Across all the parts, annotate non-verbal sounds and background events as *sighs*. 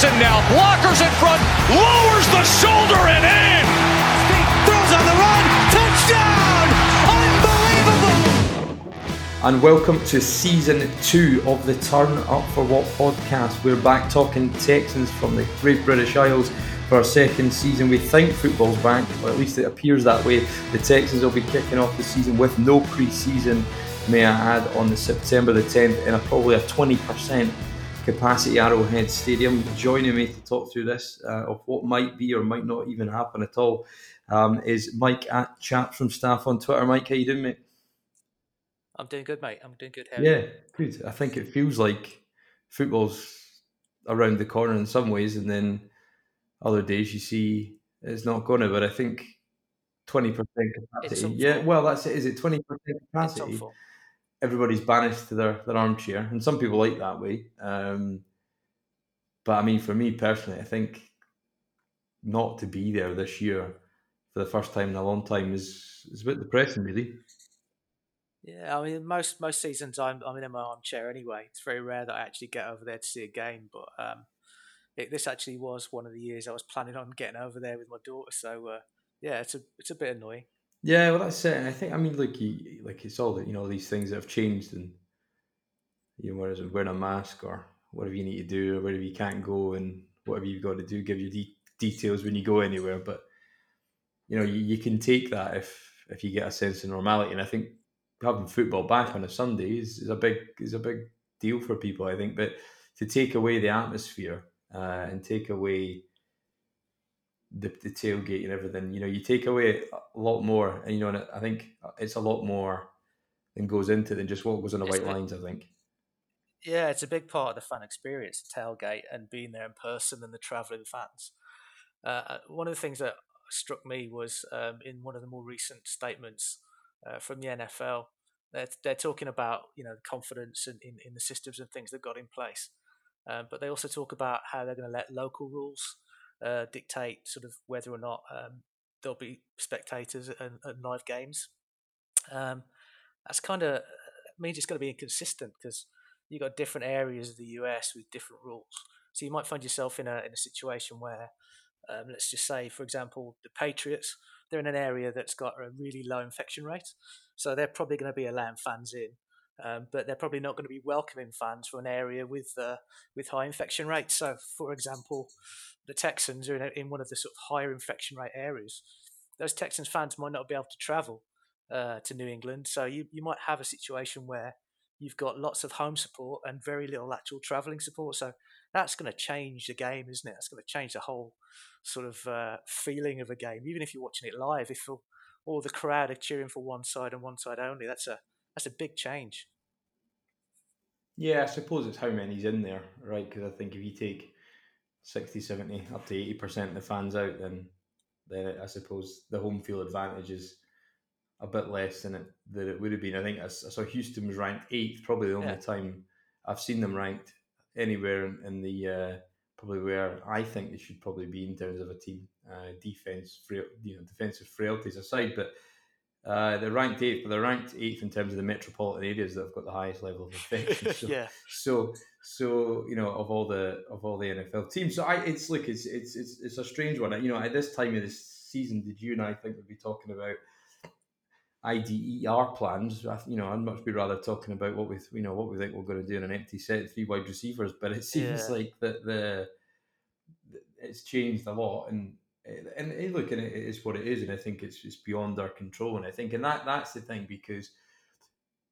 Watson now. Blockers in front. Lowers the shoulder and in. Throws on the run. Touchdown. Unbelievable. And welcome to season two of the Turn Up for What podcast. We're back talking Texans from the Great British Isles for our second season. We think football's back, or at least it appears that way. The Texans will be kicking off the season with no pre-season, may I add, on the September the 10th in a probably a 20% capacity Arrowhead Stadium. Joining me to talk through this uh, of what might be or might not even happen at all um, is Mike at Chat from Staff on Twitter. Mike, how you doing, mate? I'm doing good, mate. I'm doing good. How yeah, good. I think it feels like football's around the corner in some ways, and then other days you see it's not going to. But I think twenty percent capacity. Yeah, well, that's it. Is it twenty percent capacity? Everybody's banished to their, their armchair, and some people like that way. Um, but I mean, for me personally, I think not to be there this year for the first time in a long time is is a bit depressing, really. Yeah, I mean, most most seasons I'm I'm in my armchair anyway. It's very rare that I actually get over there to see a game, but um, it, this actually was one of the years I was planning on getting over there with my daughter. So uh, yeah, it's a it's a bit annoying. Yeah, well, that's it. And I think I mean, like you, like it's all that you know these things that have changed, and you know, whereas wearing a mask or whatever you need to do, or wherever you can't go, and whatever you've got to do, give you de- details when you go anywhere. But you know, you, you can take that if if you get a sense of normality, and I think having football back on a Sunday is, is a big is a big deal for people, I think. But to take away the atmosphere uh, and take away the, the tailgate and everything, you know, you take away a lot more, and you know, and I think it's a lot more than goes into than just what goes on the white lines. I think. Yeah, it's a big part of the fan experience, the tailgate, and being there in person and the travelling fans. Uh, uh, one of the things that struck me was um, in one of the more recent statements uh, from the NFL. They're, they're talking about you know confidence in, in, in the systems and things they've got in place, um, but they also talk about how they're going to let local rules uh, dictate sort of whether or not um, there'll be spectators and, live games. Um, that's kind of means it's going to be inconsistent because you've got different areas of the US with different rules. So you might find yourself in a in a situation where, um, let's just say, for example, the Patriots they're in an area that's got a really low infection rate, so they're probably going to be allowing fans in, um, but they're probably not going to be welcoming fans from an area with uh, with high infection rates. So, for example, the Texans are in, a, in one of the sort of higher infection rate areas. Those Texans fans might not be able to travel uh, to New England, so you you might have a situation where you've got lots of home support and very little actual travelling support. So that's going to change the game, isn't it? That's going to change the whole sort of uh, feeling of a game. Even if you're watching it live, if all the crowd are cheering for one side and one side only, that's a that's a big change. Yeah, I suppose it's how many's in there, right? Because I think if you take 60, 70, up to 80% of the fans out, then then I suppose the home field advantage is a bit less than it than it would have been. I think I, saw Houston was ranked eighth, probably the only yeah. time I've seen them ranked anywhere in, in the uh, probably where I think they should probably be in terms of a team. Uh, defense, frail, you know, defensive frailties aside, but uh, they're ranked eighth, but they're ranked eighth in terms of the metropolitan areas that have got the highest level of infection. *laughs* So, yeah. So, so you know, of all the of all the NFL teams, so I, it's like it's it's it's it's a strange one. You know, at this time of the season, did you and I think we'd be talking about IDER plans. You know, I'd much be rather talking about what we, you know, what we think we're going to do in an empty set, three wide receivers. But it *laughs* seems yeah. like that the it's changed a lot, and and, and look, and it is what it is, and I think it's it's beyond our control. And I think, and that that's the thing because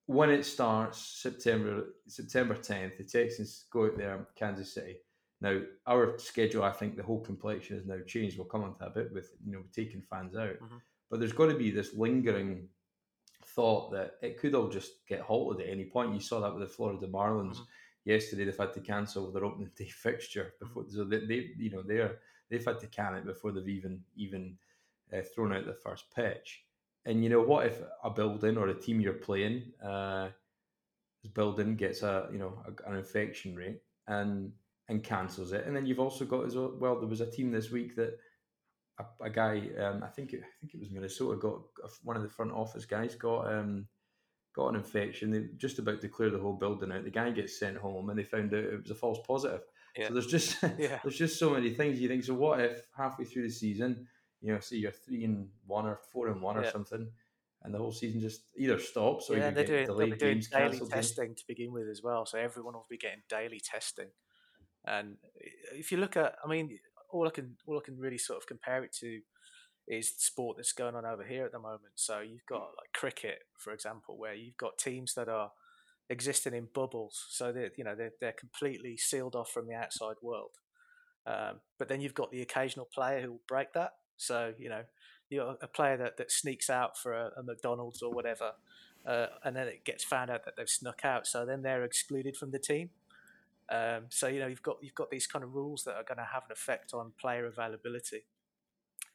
when it starts September September tenth, the Texans go out there, Kansas City. Now our schedule, I think the whole complexion has now changed. We'll come on to a bit with you know taking fans out, mm-hmm. but there's got to be this lingering thought that it could all just get halted at any point. You saw that with the Florida Marlins mm-hmm. yesterday. They've had to cancel their opening *laughs* day fixture before, so they, they you know they're they've had to can it before they've even even uh, thrown out the first pitch. And you know what? If a building or a team you're playing, uh, building gets a you know a, an infection rate and and cancels it, and then you've also got as well. There was a team this week that a, a guy. Um, I think it, I think it was Minnesota. Got one of the front office guys got um, got an infection. They just about to clear the whole building out. The guy gets sent home, and they found out it was a false positive. Yeah. So there's just *laughs* yeah. there's just so many things you think. So what if halfway through the season, you know, say you're three and one or four and one yeah. or something, and the whole season just either stops or yeah, they're doing, they'll be doing daily testing to begin with as well. So everyone will be getting daily testing. And if you look at, I mean, all I can all I can really sort of compare it to is the sport that's going on over here at the moment. So you've got like cricket, for example, where you've got teams that are existing in bubbles, so that you know they're they're completely sealed off from the outside world. Um, but then you've got the occasional player who will break that. So you know, you know, a player that, that sneaks out for a, a McDonald's or whatever, uh, and then it gets found out that they've snuck out. So then they're excluded from the team. Um, so you know you've got you've got these kind of rules that are going to have an effect on player availability.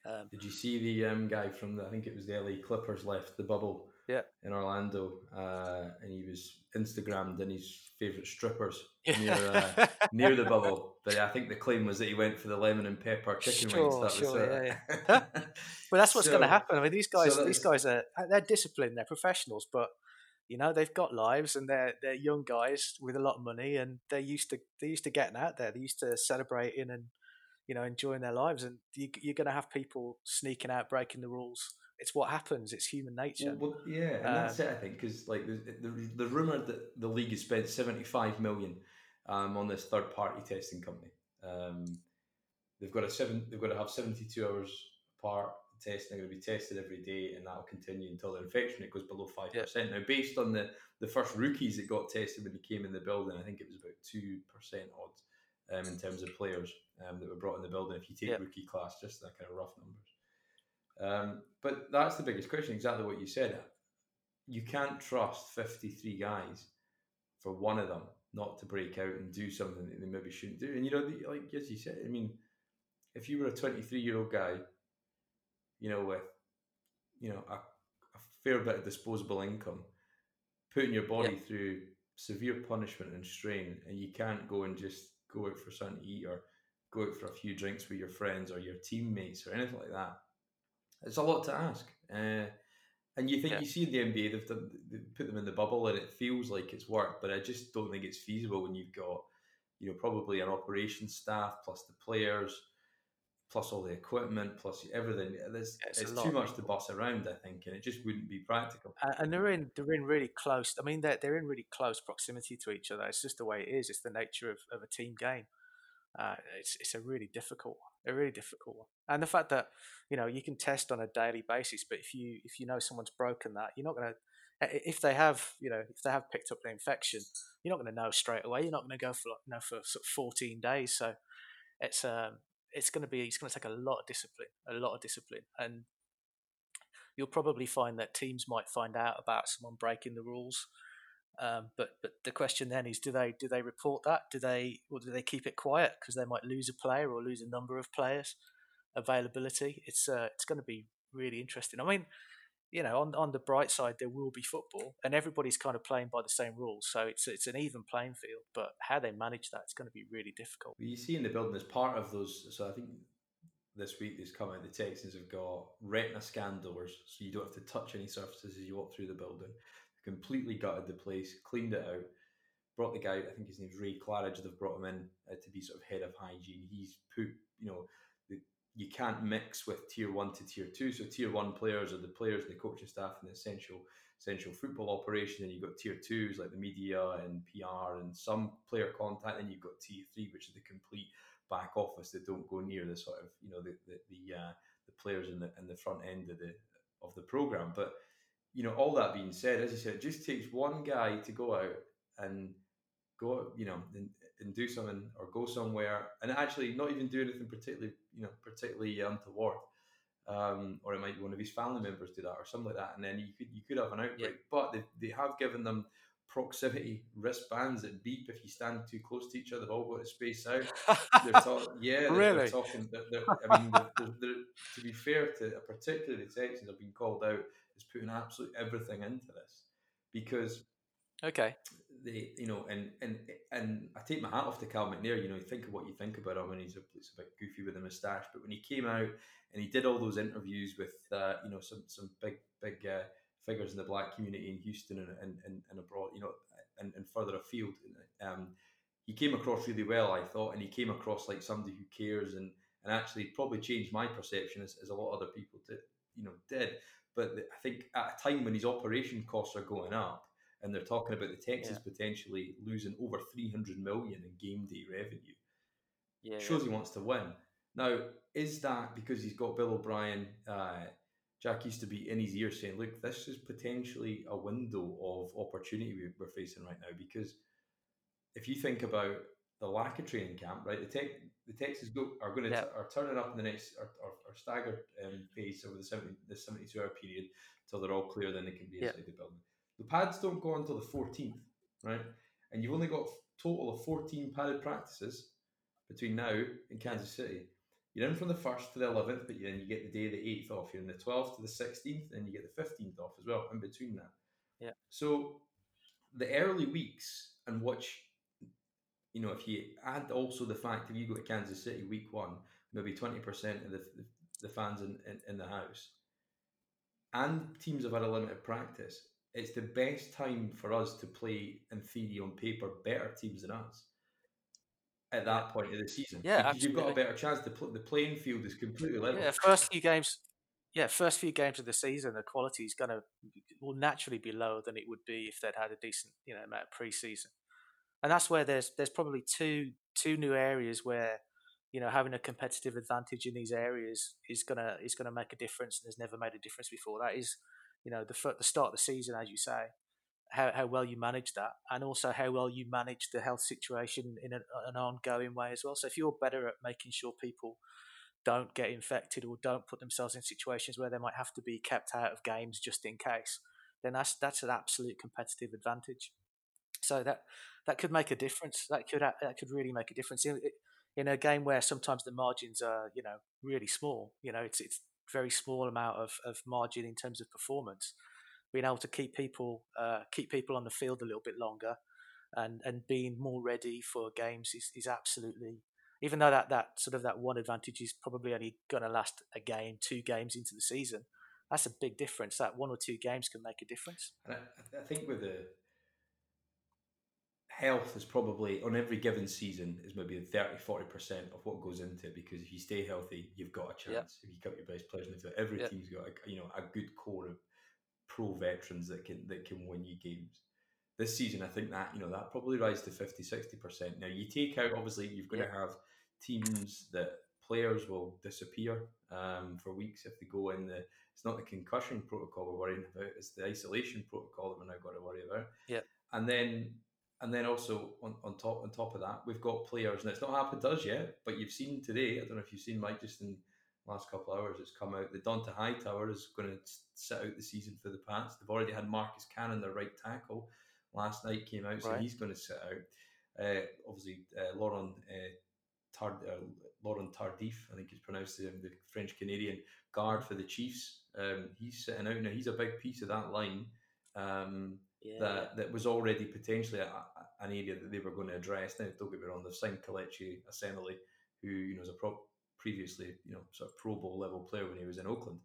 Um, Did you see the um, guy from the, I think it was the LA Clippers left the bubble yeah. in Orlando, uh, and he was Instagrammed in his favourite strippers *laughs* near uh, near the bubble. But I think the claim was that he went for the lemon and pepper chicken sure, wings. That sure, was, uh... yeah, yeah. *laughs* but that's what's so, going to happen. I mean, these guys, so these guys are they're disciplined, they're professionals, but you know they've got lives and they're they're young guys with a lot of money and they're used to they're used to getting out there. They're used to celebrating and you know enjoying their lives. And you, are going to have people sneaking out, breaking the rules it's what happens. It's human nature. Well, well yeah, and um, that's it. I think because like the, the the rumor that the league has spent seventy five million um, on this third party testing company. Um, they've got a seven. They've got to have seventy two hours apart testing. They're going to be tested every day, and that will continue until the infection rate goes below five percent. Now, based on the the first rookies that got tested when they came in the building, I think it was about two percent odds um, in terms of players um, that were brought in the building. If you take rookie class, just that kind of rough numbers. Um, but that's the biggest question, exactly what you said. You can't trust 53 guys for one of them not to break out and do something that they maybe shouldn't do. And, you know, like as you said, I mean, if you were a 23 year old guy, you know, with, you know, a, a fair bit of disposable income, putting your body yeah. through severe punishment and strain, and you can't go and just go out for something to eat or go out for a few drinks with your friends or your teammates or anything like that it's a lot to ask. Uh, and you think yeah. you see in the NBA they've, done, they've put them in the bubble and it feels like it's worked, but I just don't think it's feasible when you've got you know probably an operations staff plus the players plus all the equipment plus everything. There's, yeah, it's, it's too much to boss around, I think, and it just wouldn't be practical. And they're in they're in really close. I mean, they're they're in really close proximity to each other. It's just the way it is. It's the nature of, of a team game. Uh, it's it's a really difficult a really difficult one. And the fact that you know you can test on a daily basis, but if you if you know someone's broken that, you're not going to if they have you know if they have picked up the infection, you're not going to know straight away. You're not going to go for you know for sort of 14 days. So it's um it's going to be it's going to take a lot of discipline, a lot of discipline, and you'll probably find that teams might find out about someone breaking the rules um, but but the question then is, do they do they report that? Do they or do they keep it quiet because they might lose a player or lose a number of players? Availability. It's uh, it's going to be really interesting. I mean, you know, on on the bright side, there will be football, and everybody's kind of playing by the same rules, so it's it's an even playing field. But how they manage that, it's going to be really difficult. You see in the building as part of those. So I think this week they've come out. The Texans have got retina scan doors, so you don't have to touch any surfaces as you walk through the building completely gutted the place, cleaned it out, brought the guy, I think his name's Ray Claridge, they've brought him in uh, to be sort of head of hygiene. He's put, you know, the, you can't mix with tier one to tier two. So tier one players are the players, the coaching staff, and the essential essential football operation. And you've got tier twos like the media and PR and some player contact. And you've got tier three, which is the complete back office that don't go near the sort of you know the the the, uh, the players in the in the front end of the of the program. But you know, all that being said, as I said, it just takes one guy to go out and go, you know, and, and do something or go somewhere and actually not even do anything particularly, you know, particularly untoward. Um, or it might be one of his family members do that or something like that, and then you could you could have an outbreak. Yeah. But they, they have given them proximity wristbands that beep if you stand too close to each other. They've all got to space out. They're *laughs* talk- yeah, they're, really? they're talking. They're, I mean, to be fair to particularly the Texans have been called out is putting absolutely everything into this because Okay. They, you know, and and and I take my hat off to Cal McNair. You know, you think of what you think about him, and he's a, he's a bit goofy with a moustache. But when he came out and he did all those interviews with, uh, you know, some some big big uh, figures in the black community in Houston and and, and, and abroad, you know, and, and further afield, um, he came across really well, I thought, and he came across like somebody who cares and and actually probably changed my perception as, as a lot of other people did, you know, did. But I think at a time when his operation costs are going up, and they're talking about the Texans yeah. potentially losing over 300 million in game day revenue. Yeah, shows yeah. he wants to win. Now, is that because he's got Bill O'Brien? Uh, Jack Easterby in his ear saying, "Look, this is potentially a window of opportunity we're facing right now." Because if you think about the lack of training camp, right, the tech, the Texans go, are going to yeah. are turning up in the next or, or staggered um, pace over the 70, the 72 hour period until they're all clear, then they can be inside the building. The pads don't go until the 14th, right? And you've only got total of 14 padded practices between now and Kansas City. You're in from the 1st to the 11th, but then you get the day the 8th off. You're in the 12th to the 16th, and you get the 15th off as well in between that. Yeah. So the early weeks and which, you know, if you add also the fact if you go to Kansas City week one, maybe 20% of the, the, the fans in, in, in the house, and teams have had a limited practice, it's the best time for us to play, in theory, on paper, better teams than us at that point of the season. Yeah, you've got a better chance. The the playing field is completely level. Yeah, first few games. Yeah, first few games of the season, the quality is going to will naturally be lower than it would be if they'd had a decent you know amount of preseason, and that's where there's there's probably two two new areas where you know having a competitive advantage in these areas is gonna is gonna make a difference and has never made a difference before. That is you know the the start of the season, as you say, how how well you manage that, and also how well you manage the health situation in an, an ongoing way as well. So if you're better at making sure people don't get infected or don't put themselves in situations where they might have to be kept out of games just in case, then that's that's an absolute competitive advantage. So that that could make a difference. That could that could really make a difference in, in a game where sometimes the margins are you know really small. You know, it's it's very small amount of, of margin in terms of performance. Being able to keep people uh, keep people on the field a little bit longer and, and being more ready for games is, is absolutely even though that, that sort of that one advantage is probably only going to last a game, two games into the season, that's a big difference. That one or two games can make a difference. And I, I think with the health is probably on every given season is maybe 30 40% of what goes into it because if you stay healthy you've got a chance. If you cut your best players into it every team's got a, you know a good core of pro veterans that can that can win you games. This season i think that you know that probably rise to 50 60% now you take out obviously you've got to have teams that players will disappear um, for weeks if they go in the it's not the concussion protocol we're worrying about it's the isolation protocol that we're now got to worry about. Yeah. And then and then also on, on top on top of that, we've got players, and it's not happened to us yet, but you've seen today. I don't know if you've seen Mike just in the last couple of hours. It's come out. The Dont'a Hightower is going to sit out the season for the Pats. They've already had Marcus Cannon, their right tackle, last night came out, so right. he's going to sit out. Uh, obviously, uh, Laurent uh, Tard, uh, Laurent Tardif, I think he's pronounced him, the French Canadian guard for the Chiefs. Um, he's sitting out now. He's a big piece of that line. Um, yeah. that that was already potentially a, an area that they were going to address. Now, don't get me wrong, they've signed Kelechi Osemele, who you know was a pro- previously you know sort of Pro Bowl level player when he was in Oakland.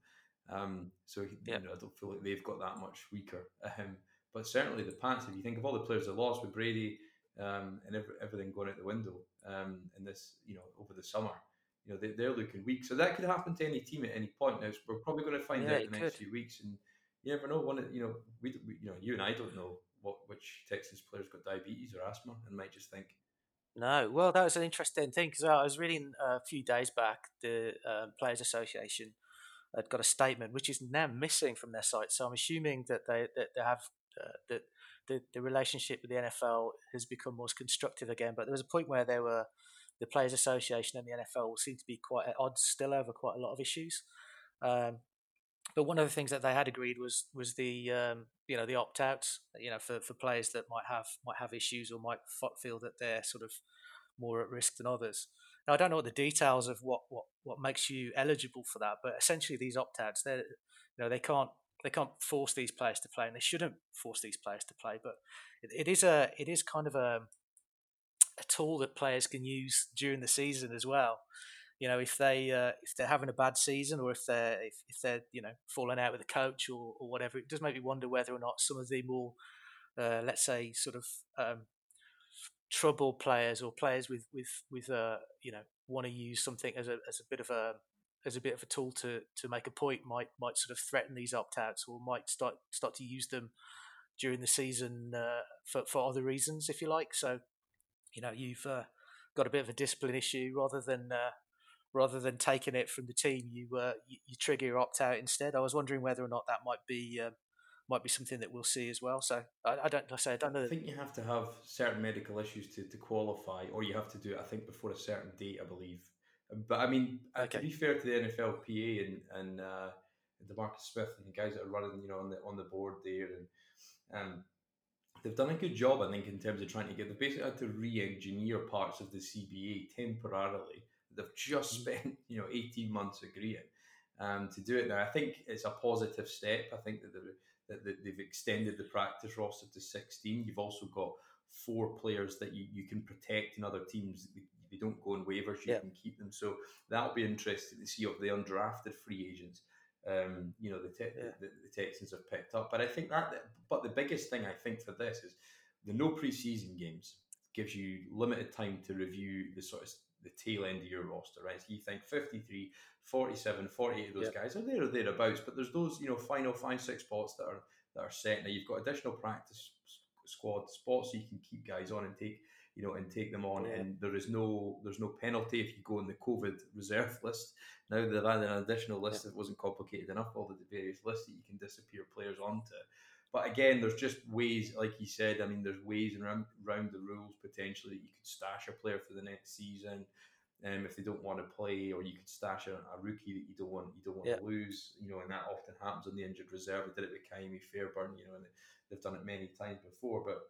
Um, so yeah. you know, I don't feel like they've got that much weaker. Um, but certainly the Pats, if you think of all the players they lost with Brady um, and every, everything going out the window um, in this, you know, over the summer, you know, they, they're looking weak. So that could happen to any team at any point. Now we're probably going to find yeah, out in the next few weeks, and you never know. One, you know, we, we, you know, you and I don't know what which Texas players got diabetes or asthma, and might just think. No, well, that was an interesting thing because I was reading a few days back the uh, Players Association had got a statement which is now missing from their site. So I'm assuming that they that they have uh, that the the relationship with the NFL has become more constructive again. But there was a point where there were the Players Association and the NFL seemed to be quite at odds still over quite a lot of issues. Um, but one of the things that they had agreed was was the um, you know the opt outs you know for, for players that might have might have issues or might feel that they're sort of more at risk than others. Now I don't know what the details of what what, what makes you eligible for that, but essentially these opt outs they you know they can't they can't force these players to play, and they shouldn't force these players to play. But it, it is a it is kind of a a tool that players can use during the season as well. You know, if they uh, if they're having a bad season or if they're if, if they're you know falling out with the coach or, or whatever, it does make me wonder whether or not some of the more uh, let's say sort of um, trouble players or players with with with uh, you know want to use something as a as a bit of a as a bit of a tool to to make a point might might sort of threaten these opt outs or might start start to use them during the season uh, for for other reasons if you like. So you know you've uh, got a bit of a discipline issue rather than uh, rather than taking it from the team, you, uh, you, you trigger your opt out instead. I was wondering whether or not that might be um, might be something that we'll see as well. So I, I don't I say I don't know. I think you have to have certain medical issues to, to qualify, or you have to do it. I think before a certain date, I believe. But I mean, uh, okay. to be fair to the NFLPA and and uh, DeMaurice Smith and the guys that are running, you know, on the on the board there, and um, they've done a good job, I think, in terms of trying to get. They basically had to re-engineer parts of the CBA temporarily. They've just mm. spent, *laughs* you know, eighteen months agreeing um, to do it. Now, I think it's a positive step. I think that that they've extended the practice roster to 16. You've also got four players that you, you can protect in other teams. They don't go on waivers, you yeah. can keep them. So that'll be interesting to see of the undrafted free agents. Um, you know, the, te- yeah. the, the, Texans have picked up. But I think that, but the biggest thing I think for this is the no preseason games gives you limited time to review the sort of the tail end of your roster, right? So you think 53, 47, 48 of those yep. guys are there or thereabouts, but there's those, you know, final five, six spots that are that are set. Now you've got additional practice squad spots so you can keep guys on and take you know and take them on yeah. and there is no there's no penalty if you go on the covid reserve *laughs* list now they've added an additional list yeah. that wasn't complicated enough all the various lists that you can disappear players onto but again there's just ways like you said i mean there's ways around, around the rules potentially that you could stash a player for the next season um, if they don't want to play, or you could stash a, a rookie that you don't want you don't want yeah. to lose, you know, and that often happens on the injured reserve. They did it with Ka'imi Fairbairn. you know, and they've done it many times before. But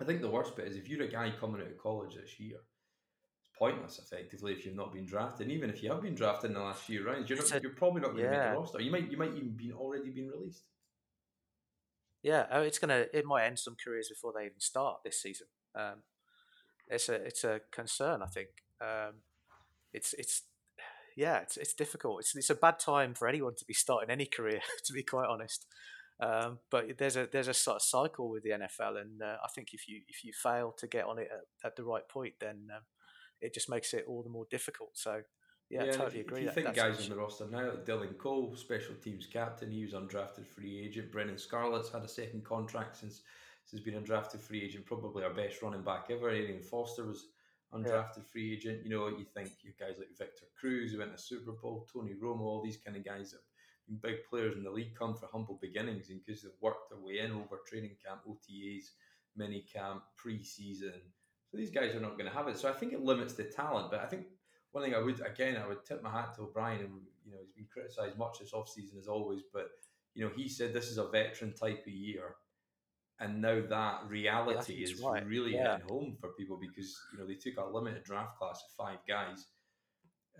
I think the worst bit is if you're a guy coming out of college this year, it's pointless effectively if you've not been drafted. And even if you have been drafted in the last few rounds, you're, not, a, you're probably not going to yeah. make the roster. You might you might even be already been released. Yeah, oh, it's gonna it might end some careers before they even start this season. Um, it's a it's a concern, I think. Um, it's it's *sighs* yeah, it's it's difficult. It's it's a bad time for anyone to be starting any career, *laughs* to be quite honest. Um, but there's a there's a sort of cycle with the NFL, and uh, I think if you if you fail to get on it at, at the right point, then um, it just makes it all the more difficult. So yeah, yeah I totally if, agree. If you that, think guys on the roster now, like Dylan Cole, special teams captain, he was undrafted free agent. Brennan Scarlett's had a second contract since since being undrafted free agent. Probably our best running back ever. Arian Foster was undrafted yeah. free agent. You know, you think you guys like Victor Cruz, who went to Super Bowl, Tony Romo, all these kind of guys that have been big players in the league come for humble beginnings and because they've worked their way in over training camp, OTAs, mini camp, pre-season. So these guys are not going to have it. So I think it limits the talent. But I think one thing I would again I would tip my hat to O'Brien, and you know he's been criticised much this offseason as always, but you know he said this is a veteran type of year and now that reality is right. really yeah. hitting home for people because you know they took a limited draft class of five guys.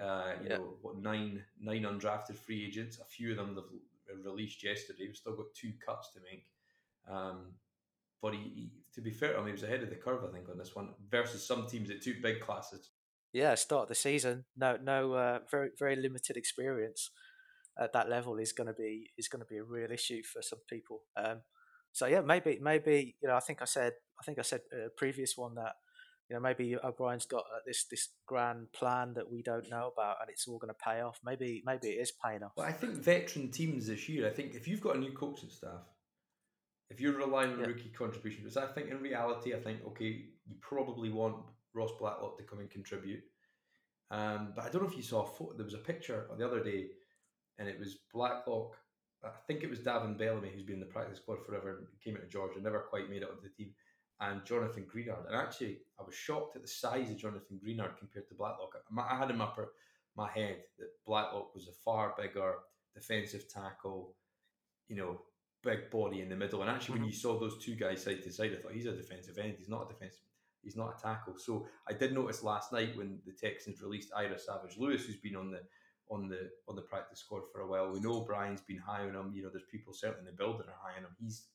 Uh, you yeah. know what nine nine undrafted free agents. A few of them they've released yesterday. We've still got two cuts to make. Um, but he, he, to be fair, I mean, he was ahead of the curve, I think, on this one versus some teams that took big classes. Yeah, start of the season, no, no, uh, very, very limited experience at that level is going to be is going to be a real issue for some people. Um, so yeah, maybe maybe you know I think I said I think I said a previous one that you know maybe O'Brien's got uh, this this grand plan that we don't know about and it's all going to pay off. Maybe maybe it is paying off. Well, I think veteran teams this year. I think if you've got a new coaching staff, if you're relying on yeah. rookie contributions, I think in reality, I think okay, you probably want Ross Blacklock to come and contribute. Um, but I don't know if you saw a photo. There was a picture on the other day, and it was Blacklock I think it was Davin Bellamy who's been in the practice squad forever and came into Georgia, never quite made it onto the team, and Jonathan Greenard. And actually, I was shocked at the size of Jonathan Greenard compared to Blacklock. I had in my, my head that Blacklock was a far bigger defensive tackle, you know, big body in the middle. And actually, mm-hmm. when you saw those two guys side to side, I thought he's a defensive end. He's not a defensive. He's not a tackle. So I did notice last night when the Texans released Ira Savage Lewis, who's been on the on the on the practice squad for a while. We know Brian's been high on him. You know, there's people certainly in the building are high on him. He's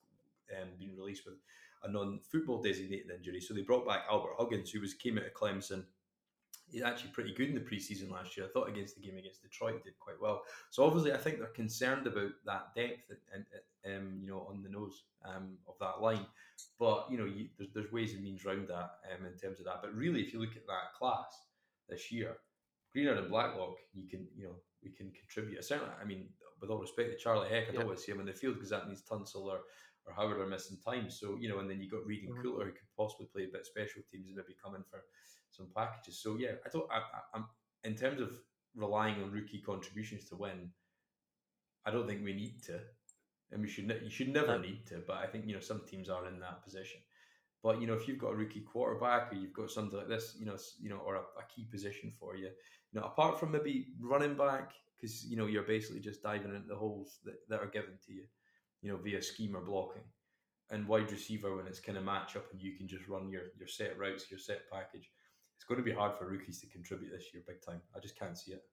um, been released with a non-football designated injury, so they brought back Albert Huggins, who was came out of Clemson. Actually pretty good in the preseason last year. I thought against the game against Detroit did quite well. So obviously, I think they're concerned about that depth and, and um, you know on the nose um, of that line. But you know, you, there's, there's ways and means around that um, in terms of that. But really, if you look at that class this year, Greenard and Blacklock, you can you know we can contribute. Certainly, I mean, with all respect to Charlie Heck, I don't want to see him in the field because that means Tunsil or or Howard are missing time. So you know, and then you got Reid and mm-hmm. Coulter who could possibly play a bit special teams and maybe come in for some packages. So yeah, I don't. I, I'm in terms of relying on rookie contributions to win. I don't think we need to, and we should. Ne- you should never need to, but I think you know some teams are in that position. But you know, if you've got a rookie quarterback or you've got something like this, you know, you know, or a, a key position for you, you know, apart from maybe running back, because you know you're basically just diving into the holes that, that are given to you, you know, via scheme or blocking, and wide receiver when it's kind of match up and you can just run your your set routes, your set package. It's going to be hard for rookies to contribute this year, big time. I just can't see it.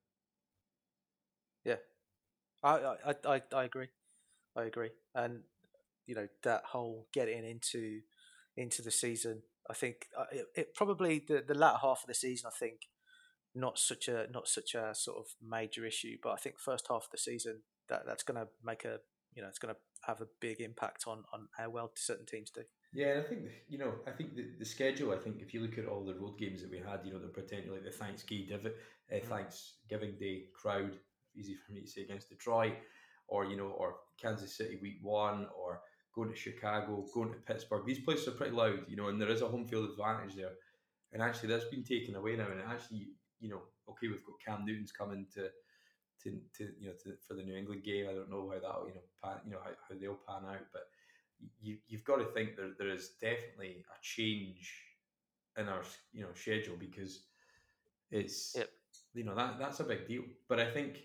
Yeah, I I I, I agree, I agree, and you know that whole getting into into the season. I think uh, it, it, probably the, the latter half of the season. I think not such a not such a sort of major issue, but I think first half of the season that that's going to make a you know it's going to have a big impact on on how well certain teams do. Yeah, and I think you know I think the, the schedule. I think if you look at all the road games that we had, you know they're potentially like the Thanksgiving uh. Thanksgiving Day crowd. Easy for me to say against Detroit, or you know, or Kansas City Week One, or going to Chicago, going to Pittsburgh. These places are pretty loud, you know, and there is a home field advantage there. And actually, that's been taken away now. And actually, you know, okay, we've got Cam Newton's coming to, to, to you know, to, for the New England game. I don't know how that, you know, pan, you know, how, how they'll pan out, but you you've got to think there there is definitely a change in our you know schedule because it's yep. you know that that's a big deal. But I think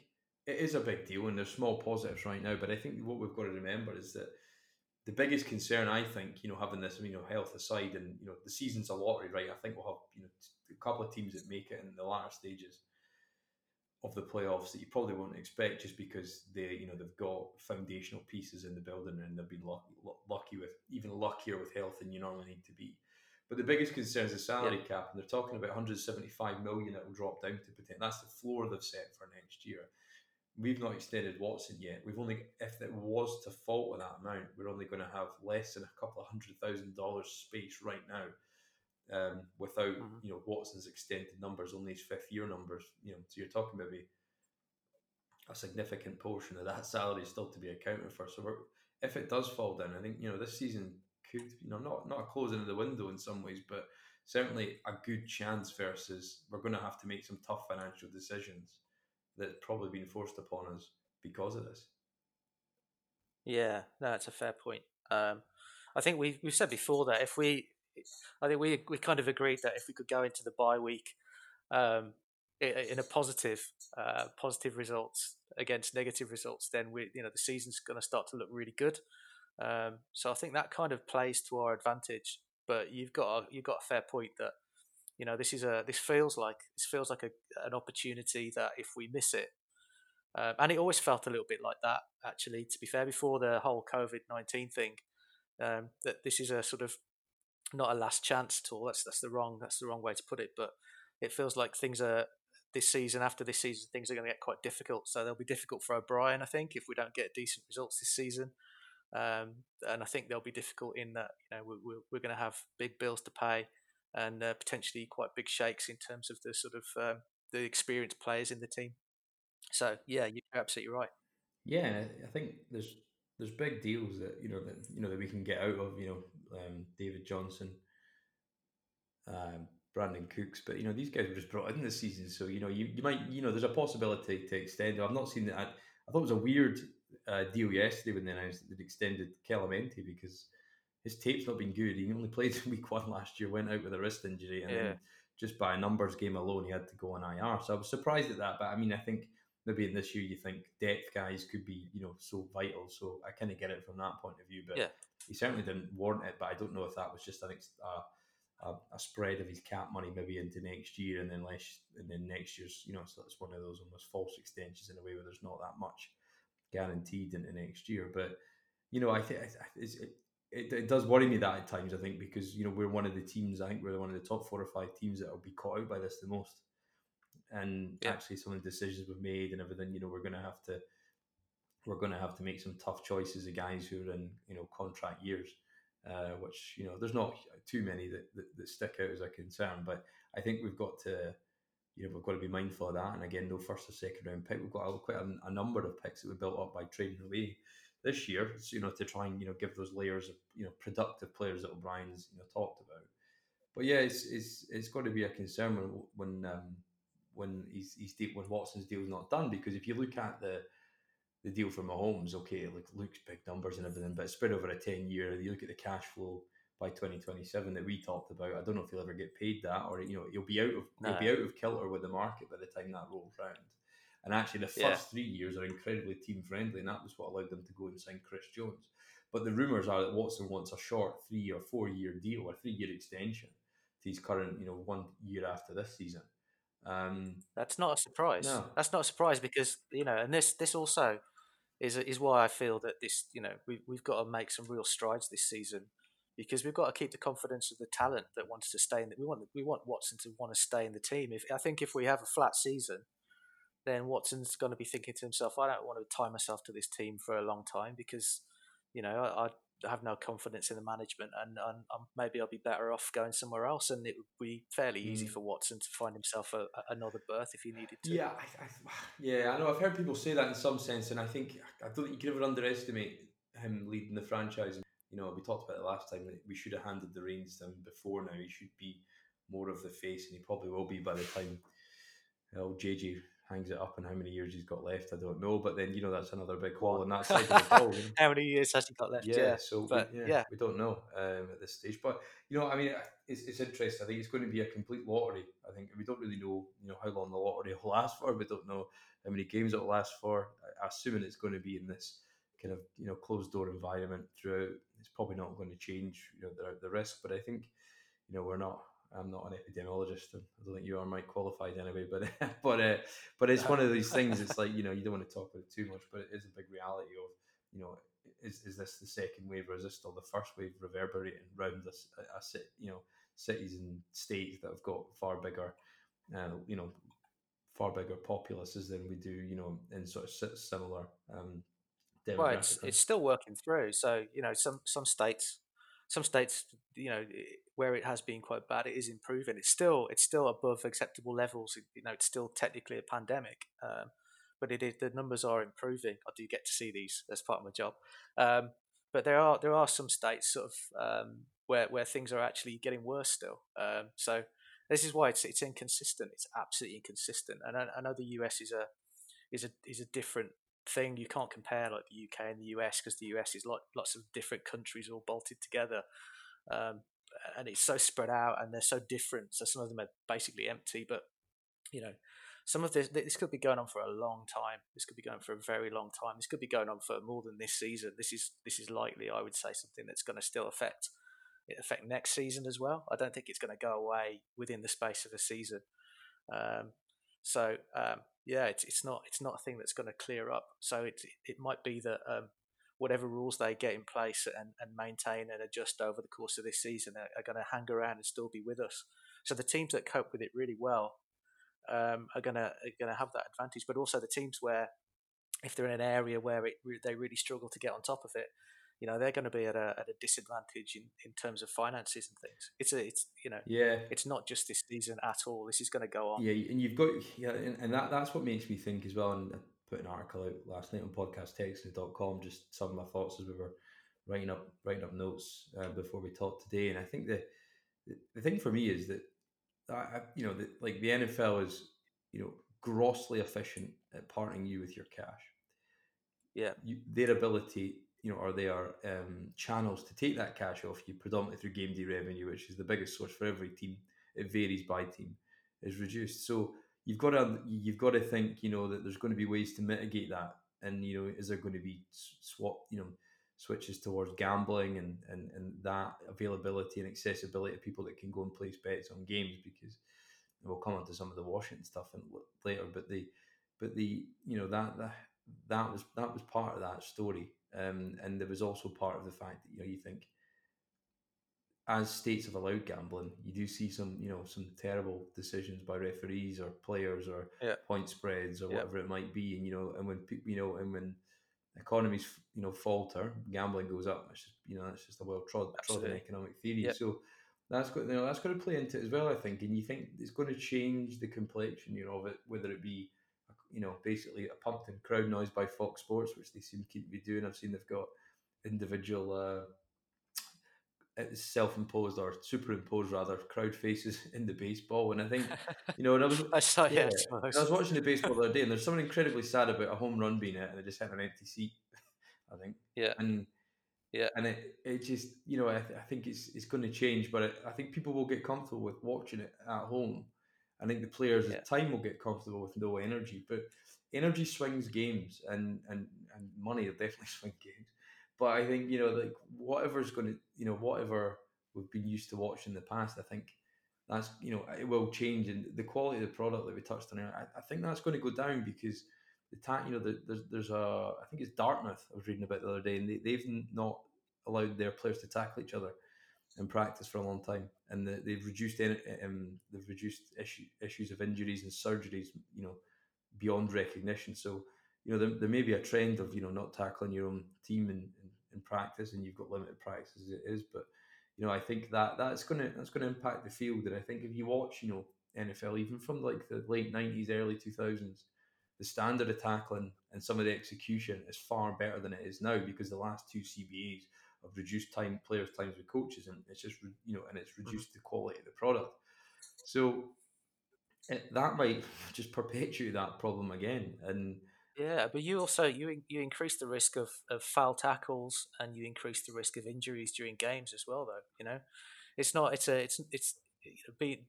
it is a big deal, and there's small positives right now. But I think what we've got to remember is that the biggest concern I think, you know, having this, you know, health aside, and you know, the season's a lottery, right? I think we'll have, you know, a couple of teams that make it in the latter stages of the playoffs that you probably won't expect just because they, you know, they've got foundational pieces in the building and they've been lucky, lucky with even luckier with health than you normally need to be. But the biggest concern is the salary yeah. cap, and they're talking about 175 million that will drop down to potential. That's the floor they've set for next year. We've not extended Watson yet. We've only, if it was to fall with that amount, we're only going to have less than a couple of hundred thousand dollars space right now. Um, without mm-hmm. you know Watson's extended numbers, only his fifth year numbers. You know, so you're talking maybe a significant portion of that salary still to be accounted for. So if it does fall down, I think you know this season could you know not not a closing of the window in some ways, but certainly a good chance versus we're going to have to make some tough financial decisions that's probably been forced upon us because of this. Yeah, no, that's a fair point. Um, I think we we've said before that if we, I think we we kind of agreed that if we could go into the bye week um, in a positive uh, positive results against negative results, then we you know the season's going to start to look really good. Um, so I think that kind of plays to our advantage. But you've got a, you've got a fair point that you know, this is a this feels like this feels like a, an opportunity that if we miss it, um, and it always felt a little bit like that actually. To be fair, before the whole COVID nineteen thing, um, that this is a sort of not a last chance at all. That's that's the wrong that's the wrong way to put it. But it feels like things are this season after this season things are going to get quite difficult. So they'll be difficult for O'Brien, I think, if we don't get decent results this season. Um, and I think they'll be difficult in that you know we're, we're going to have big bills to pay and uh, potentially quite big shakes in terms of the sort of um, the experienced players in the team. So yeah, you're absolutely right. Yeah, I think there's there's big deals that you know that you know that we can get out of you know um, David Johnson, um, Brandin Cooks, but you know these guys were just brought in this season, so you know you, you might you know there's a possibility to extend. I've not seen that. I, I thought it was a weird uh, deal yesterday when they announced that they'd extended Kelemete because his tape's not been good. He only *laughs* played in week one last year, went out with a wrist injury, and yeah. then just by a numbers game alone, he had to go on IR. So I was surprised at that. But I mean, I think maybe in this year you think depth guys could be you know so vital. So I kind of get it from that point of view. But yeah. he certainly didn't warrant it. But I don't know if that was just an uh, a, a, spread of his cap money maybe into next year, and then less, and then next year's, you know, so it's one of those almost false extensions in a way where there's not that much guaranteed into next year. But you know, I think it, it, it, does worry me that at times. I think because you know we're one of the teams. I think we're one of the top four or five teams that will be caught out by this the most. And yeah. actually, some of the decisions we've made and everything, you know, we're going to have to we're going to have to make some tough choices of guys who are in you know contract years uh, which you know there's not too many that, that, that, stick out as a concern. But I think we've got to, you know, we've got to be mindful of that. And again, no first or second round pick. We've got a, quite a, a, number of picks that we built up by trading away this year. So, you know, to try and you know give those layers of you know productive players that O'Brien's you know talked about. But yeah, it's it's it's got to be a concern when when um, when he's, he's when Watson's deal is not done because if you look at the the deal for Mahomes, okay, it looks, looks big numbers and everything, but spread over a 10 year, you look at the cash flow by 2027 that we talked about. I don't know if he'll ever get paid that or, you know, he'll be out of, no. he'll be out of kilter with the market by the time that rolls around. And actually, the first yeah. three years are incredibly team friendly, and that was what allowed them to go and sign Chris Jones. But the rumours are that Watson wants a short three or four year deal, a three year extension to his current, you know, one year after this season. Um, That's not a surprise. No. That's not a surprise because you know, and this this also is is why I feel that this you know we we've got to make some real strides this season because we've got to keep the confidence of the talent that wants to stay in. The, we want we want Watson to want to stay in the team. If I think if we have a flat season, then Watson's going to be thinking to himself, I don't want to tie myself to this team for a long time because you know I, I have no confidence in the management, and, and um, maybe I'll be better off going somewhere else. And it would be fairly easy mm. for Watson to find himself a, a, another berth if he needed to. Yeah, I, I, yeah, I know. I've heard people say that in some sense, and I think I don't think you can ever underestimate him leading the franchise. You know, we talked about it last time that we should have handed the reins to him before now. He should be more of the face, and he probably will be by the time well, JJ hangs it up and how many years he's got left, I don't know. But then you know that's another big hole on that side of the ball. You *laughs* know? how many years has he got left? Yeah, yeah. so but, we, yeah, yeah, we don't know um, at this stage. But you know, I mean, it's, it's interesting. I think it's going to be a complete lottery. I think we don't really know, you know, how long the lottery *laughs* will last for. We don't know how many games it will last for. I, assuming it's going to be in this kind of you know closed door environment throughout. It's probably not going to change you know the, the risk, but I think you know we're not I'm not an epidemiologist. I don't think you are, Mike, qualified anyway. But *laughs* but uh, but it's one of these things. It's like you know you don't want to talk about it too much, but it is a big reality of you know is is this the second wave or is this still the first wave reverberating around us? A, a, you know cities and states that have got far bigger, uh, you know, far bigger populaces than we do, you know, in sort of similar. Um, well, it's, it's still working through. So you know, some some states some states, you know, where it has been quite bad, it is improving. It's still it's still above acceptable levels. You know, it's still technically a pandemic, um, but it is, the numbers are improving. I do get to see these as part of my job, um, but there are there are some states sort of um, where where things are actually getting worse still. Um, so this is why it's it's inconsistent. It's absolutely inconsistent, and I, I know the US is a is a is a different thing. You can't compare like the UK and the US because the US is like lots of different countries all bolted together. Um, and it's so spread out and they're so different. So some of them are basically empty, but you know, some of this this could be going on for a long time. This could be going for a very long time. This could be going on for more than this season. This is this is likely, I would say, something that's going to still affect it affect next season as well. I don't think it's going to go away within the space of a season. Um, so um, yeah, it's it's not it's not a thing that's going to clear up. So it it might be that um, whatever rules they get in place and, and maintain and adjust over the course of this season are, are going to hang around and still be with us. So the teams that cope with it really well um, are going to are going to have that advantage. But also the teams where if they're in an area where it, they really struggle to get on top of it, you know they're going to be at a, at a disadvantage in, in terms of finances and things. It's a it's you know yeah it's not just this season at all. This is going to go on. Yeah, and you've got yeah, and, and that that's what makes me think as well. And put an article out last night on podcasttexans.com, just some of my thoughts as we were writing up writing up notes uh, before we talked today. And I think the the thing for me is that I, you know that like the NFL is you know grossly efficient at parting you with your cash. Yeah, you, their ability you know, or their um, channels to take that cash off you, predominantly through game day revenue, which is the biggest source for every team. It varies by team, is reduced. So you've got to you've got to think, you know, that there's going to be ways to mitigate that, and you know, is there going to be swap, you know, switches towards gambling and, and, and that availability and accessibility of people that can go and place bets on games? Because we'll come on to some of the Washington stuff and later, but the but the you know that that that was that was part of that story, um, and there was also part of the fact that you know you think as states have allowed gambling, you do see some you know some terrible decisions by referees or players or yeah. point spreads or whatever it might be, and you know and when you know and when economies you know falter, gambling goes up. It's just you know that's just a well trod, trodden economic theory. Yep. So that's got you know that's going to play into it as well. I think, and you think it's going to change the complexion you know of it, whether it be you know basically a pumped in crowd noise by Fox Sports, which they seem to be doing. I've seen they've got individual. Uh, self-imposed or superimposed rather crowd faces *laughs* in the baseball. And I think *laughs* you know and I was I saw yeah, I, I was watching the baseball the other day and *laughs* there's something incredibly sad about a home run being hit and it just hit an empty seat I think. Yeah. And yeah. and it, it just you know I, th- I think it's it's going to change but it, I think people will get comfortable with watching it at home. I think the players yeah. at time will get comfortable with no energy but energy swings games and and and money will definitely swing games but I think you know, like whatever's going to, you know, whatever we've been used to watching in the past, I think that's you know it will change, and the quality of the product that we touched on, I, I think that's going to go down because the ta- you know, the, there's there's a I think it's Dartmouth I was reading about the other day, and they, they've not allowed their players to tackle each other in practice for a long time, and the, they've reduced um, they've reduced issue, issues of injuries and surgeries, you know, beyond recognition. So you know, there, there may be a trend of you know not tackling your own team in, in, practice, and you've got limited practice as it is. But you know, I think that that's gonna that's gonna impact the field. And I think if you watch, you know, NFL even from like the late nineties, early two thousands, the standard of tackling and some of the execution is far better than it is now because the last two CBAs have reduced time players' times with coaches, and it's just you know, and it's mm-hmm. reduced the quality of the product. So it, that might *laughs* just perpetuate that problem again, and yeah, but you also you you increase the risk of, of foul tackles and you increase the risk of injuries during games as well. Though you know, it's not it's a it's it's you know, be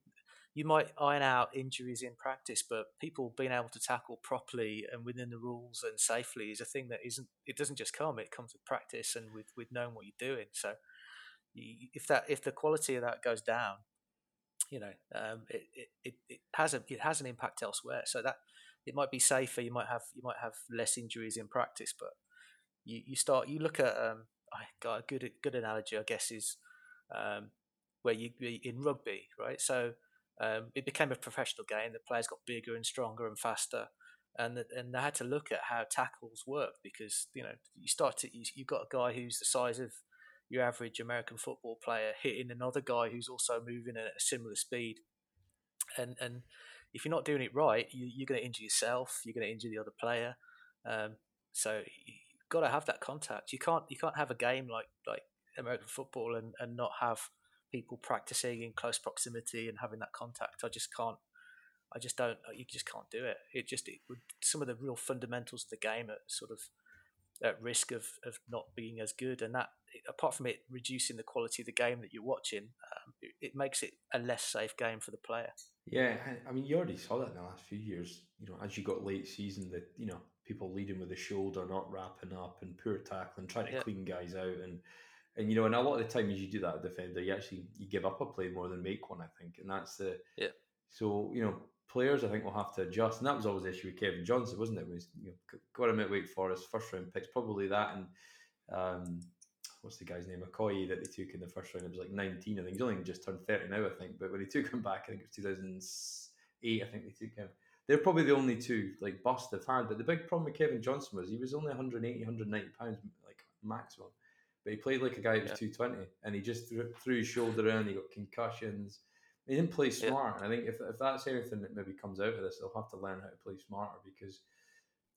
you might iron out injuries in practice, but people being able to tackle properly and within the rules and safely is a thing that isn't. It doesn't just come; it comes with practice and with with knowing what you're doing. So, if that if the quality of that goes down, you know, um, it, it, it has a it has an impact elsewhere. So that it might be safer. You might have you might have less injuries in practice, but you, you start you look at um, I got a good good analogy I guess is um, where you be in rugby, right? So um, it became a professional game. The players got bigger and stronger and faster, and the, and they had to look at how tackles work because you know you start to you, you've got a guy who's the size of your average American football player hitting another guy who's also moving at a similar speed, and and if you're not doing it right, you, are going to injure yourself. You're going to injure the other player. Um, so you've got to have that contact. You can't you can't have a game like like American football and, and not have people practicing in close proximity and having that contact. I just can't. I just don't. You just can't do it. It just it would, some of the real fundamentals of the game are sort of at risk of, of not being as good. And that, apart from it reducing the quality of the game that you're watching, um, it, it, makes it a less safe game for the player. Yeah, I mean, you already saw that in the last few years. You know, as you got late season, that you know people leading with the shoulder, not wrapping up, and poor tackling, trying to yeah. clean guys out, and and you know, and a lot of the time as you do that, defender, you actually you give up a play more than make one. I think, and that's the yeah. So you know, players I think will have to adjust, and that was always the issue with Kevin Johnson, wasn't it? it was you know, got him at Wake Forest, first round picks, probably that, and um, what's the guy's name, McCoy, that they took in the first round. It was like 19, I think. He's only just turned 30 now, I think. But when they took him back, I think it was 2008, I think they took him. They're probably the only two like bust they've had. But the big problem with Kevin Johnson was he was only 180, 190 pounds, like maximum. But he played like a guy who was yeah. 220 and he just threw, threw his shoulder around, he got concussions. He didn't play smart. Yeah. I think if, if that's anything that maybe comes out of this, they'll have to learn how to play smarter because –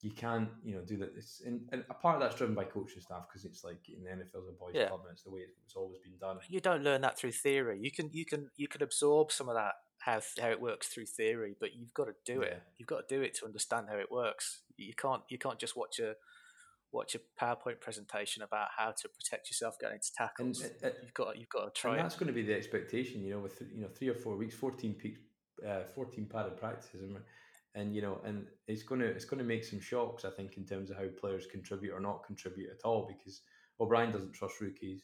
you can't, you know, do that. It's and, and a part of that's driven by coaching staff because it's like in the NFL's a boys' yeah. club and it's the way it's always been done. You don't learn that through theory. You can you can you can absorb some of that how how it works through theory, but you've got to do yeah. it. You've got to do it to understand how it works. You can't you can't just watch a watch a PowerPoint presentation about how to protect yourself going into tackles. And, uh, you've got you've got to try. And that's going to be the expectation, you know, with you know three or four weeks, fourteen peaks, uh, fourteen padded practices, and you know, and it's going to it's going to make some shocks, I think, in terms of how players contribute or not contribute at all, because O'Brien doesn't trust rookies,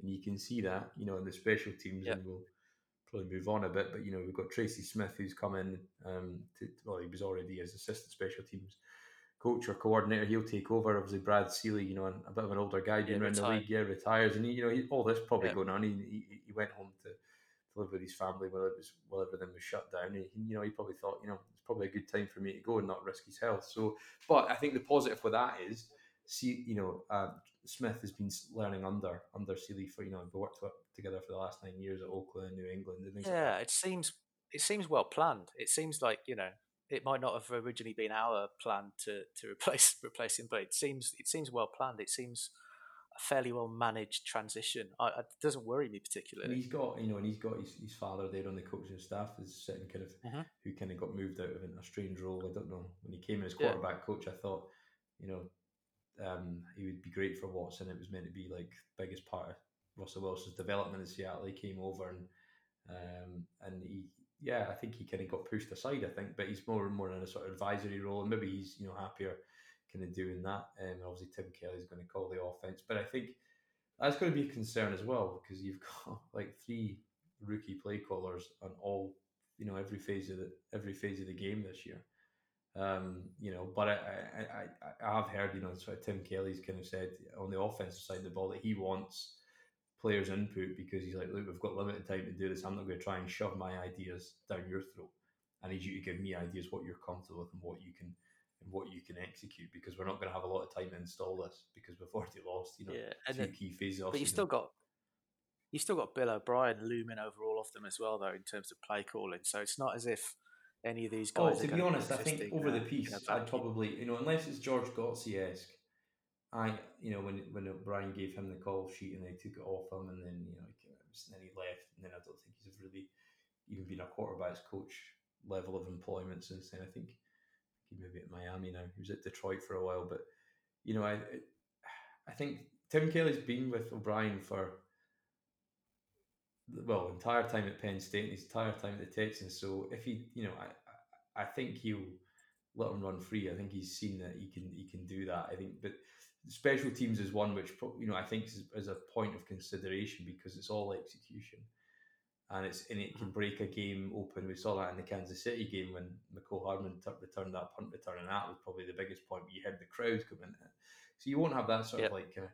and you can see that, you know, in the special teams, yep. and we'll probably move on a bit. But you know, we've got Tracy Smith who's come in. Um, to, well, he was already as assistant special teams coach or coordinator. He'll take over. Obviously, Brad Seely, you know, and a bit of an older guy being yeah, around the league, yeah, retires, and he, you know, he, all this probably yeah. going on. He, he, he went home to, to live with his family while it was while everything was shut down. He, you know, he probably thought, you know, probably a good time for me to go and not risk his health. So, but I think the positive with that is, see, you know, uh, Smith has been learning under under Seely for you know we worked together for the last nine years at Oakland, New England. yeah, like it seems it seems well planned. It seems like you know it might not have originally been our plan to to replace *laughs* replace him, but it seems it seems well planned. It seems fairly well managed transition. I, it doesn't worry me particularly. And he's got you know, and he's got his, his father there on the coaching staff is sitting kind of uh-huh. who kind of got moved out of a strange role. I don't know when he came as quarterback yeah. coach. I thought you know um, he would be great for Watson. It was meant to be like biggest part of Russell Wilson's development in Seattle. He came over and um, and he yeah, I think he kind of got pushed aside. I think, but he's more and more in a sort of advisory role, and maybe he's you know happier kind of doing that. And um, obviously, Tim Kelly's going to call the offense, but I think that's going to be a concern as well because you've *laughs* got like three rookie play callers on all you know every phase of the every phase of the game this year. Um, you know, but I, I, I, I have heard, you know, sort of Tim Kelly's kind of said on the offensive side of the ball that he wants players' input because he's like, look, we've got limited time to do this. I'm not going to try and shove my ideas down your throat. I need you to give me ideas what you're comfortable with and what you can and what you can execute because we're not going to have a lot of time to install this because we've *laughs* already lost, you know, yeah, two key phases. But you've still got you've still got Bill O'Brien looming over all of them as well, though, in terms of play calling. So it's not as if any of these oh, guys. Oh, to be honest, I think over the piece, I'd probably you know unless it's George Godsey esque I, you know, when when Brian gave him the call sheet and they took it off him, and then you know, and then he left, and then I don't think he's really even been a quarterbacks coach level of employment since then. I think he maybe at Miami now. He was at Detroit for a while, but you know, I I think Tim Kelly's been with O'Brien for well entire time at Penn State and his entire time at the Texans. So if he, you know, I I think he'll let him run free. I think he's seen that he can he can do that. I think, but special teams is one which you know I think is, is, a point of consideration because it's all execution, and it's and it can break a game open. We saw that in the Kansas City game when Mecole Hardman t- returned that punt return, and that was probably the biggest point. You heard the crowd come in, so you won't have that sort yep. of like uh,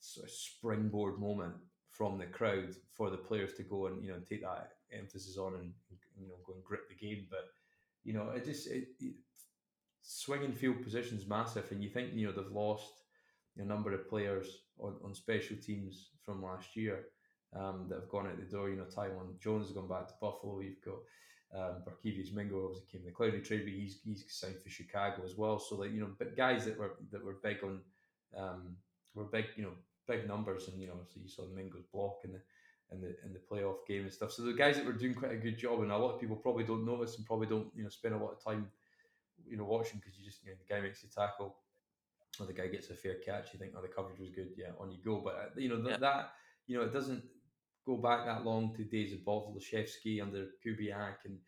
sort of springboard moment from the crowd for the players to go and you know take that emphasis on and you know go and grip the game, but. You know, it just it, it swinging field positions massive, and you think you know they've lost a number of players on, on special teams from last year um, that have gone out the door. You know, Taiwan Jones has gone back to Buffalo. You've got um, Barkevious Mingo obviously came the Clowney trade, but he's he's signed for Chicago as well. So like you know, but guys that were that were big on um, were big you know big numbers, and you know, so you saw Mingo's block in the in the in the playoff game and stuff. So the guys that were doing quite a good job, and a lot of people probably don't notice and probably don't you know spend a lot of time you know watching because you just you know the guy makes a tackle or the guy gets a fair catch, you think, oh, the coverage was good, yeah, on you go. But uh, you know th- yeah. that you know it doesn't go back that long to days of Bob Olszewski under Kubiak, and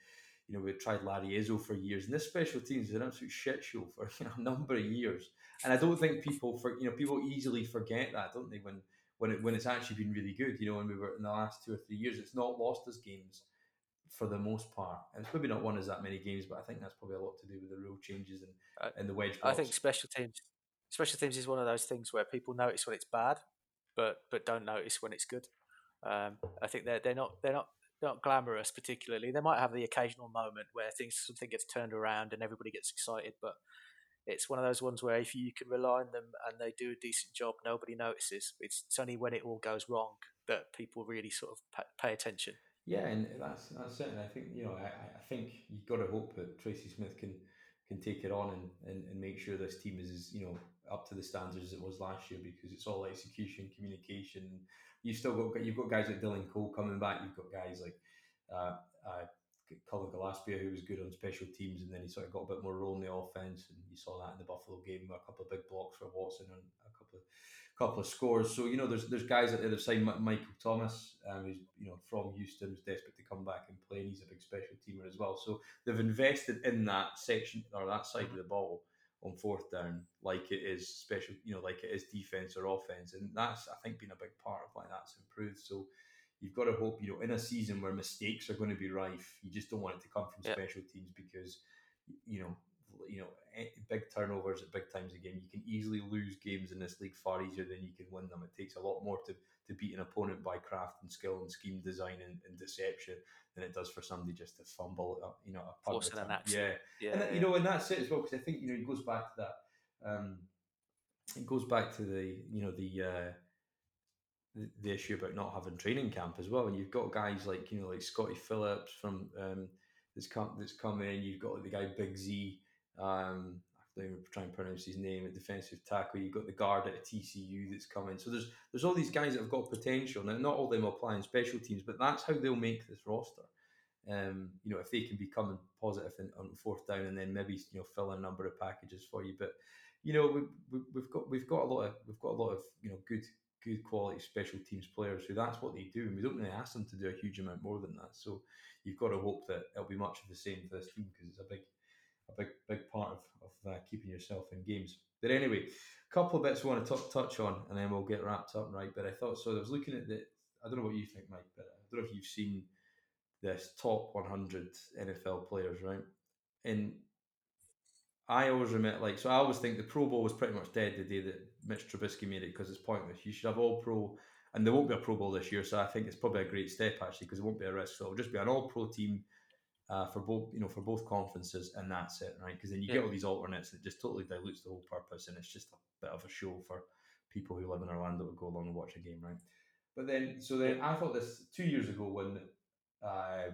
you know we tried Larry Izzo for years, and this special teams is an absolute shit show for *laughs* you know, a number of years. And I don't think people for you know people easily forget that, don't they? When when it when it's actually been really good, you know, when we were in the last two or three years, it's not lost us games for the most part. And it's probably not won as that many games, but I think that's probably a lot to do with the rule changes and, uh, and the wedge. Blocks. I think special teams special teams is one of those things where people notice when it's bad, but but don't notice when it's good. Um, I think they're they're not they're not not glamorous particularly. They might have the occasional moment where things something gets turned around and everybody gets excited, but it's one of those ones where if you can rely on them and they do a decent job, nobody notices. It's, it's only when it all goes wrong that people really sort of pay attention. Yeah, and that's that's. And I think you know I, I think you've got to hope that Tracy Smith can can take it on and, and, and make sure this team is you know up to the standards as it was last year because it's all execution, communication. You've still got you've got guys like Dylan Cole coming back. You've got guys like uh, uh, Cullen Gillaspia who was good on special teams, and then he sort of got a bit more role in the offense. And you saw that in the Buffalo game, a couple of big blocks for Watson and a couple of couple of scores. So you know, there's there's guys at the other side. Michael Thomas, um, who's you know from Houston, is desperate to come back and play, and he's a big special teamer as well. So they've invested in that section or that side of the ball on fourth down like it is special, you know, like it is defense or offense, and that's I think been a big part of why that's improved. So you've got to hope, you know, in a season where mistakes are going to be rife, you just don't want it to come from yeah. special teams because, you know, you know, big turnovers at big times again. You can easily lose games in this league far easier than you can win them. It takes a lot more to, to beat an opponent by craft and skill and scheme design and, and deception than it does for somebody just to fumble, uh, you know, a. Forcing an Yeah, yeah, and yeah. you know, and that's it as well because I think you know it goes back to that. Um, it goes back to the you know the. Uh, the, the issue about not having training camp as well, and you've got guys like you know like Scottie Phillips from um, that's come that's come in. You've got like the guy Big Z, um, I don't try and pronounce his name, a defensive tackle. You've got the guard at TCU that's coming. So there's there's all these guys that have got potential. Now, not all of them apply in special teams, but that's how they'll make this roster. Um, you know, if they can become positive in, on fourth down and then maybe you know fill a number of packages for you. But you know, we, we, we've got we've got a lot of we've got a lot of you know good good quality special teams players who that's what they do, and we don't really ask them to do a huge amount more than that. So you've got to hope that it'll be much of the same for this team because it's a big a big big part of, of uh, keeping yourself in games. But anyway, a couple of bits we want to t- touch on, and then we'll get wrapped up, right? But I thought so. I was looking at the. I don't know what you think, Mike, but I don't know if you've seen this top 100 NFL players, right? And I always remember, like, so I always think the Pro Bowl was pretty much dead the day that Mitch Trubisky made it because it's pointless. You should have all Pro, and there won't be a Pro Bowl this year, so I think it's probably a great step actually because it won't be a risk. So it'll just be an All Pro team uh, for both you know for both conferences, and that's it, right? Because then you yeah. get all these alternates that just totally dilutes the whole purpose, and it's just a bit of a show for people who live in Orlando to go along and watch a game, right? But then, so then I thought this two years ago when uh,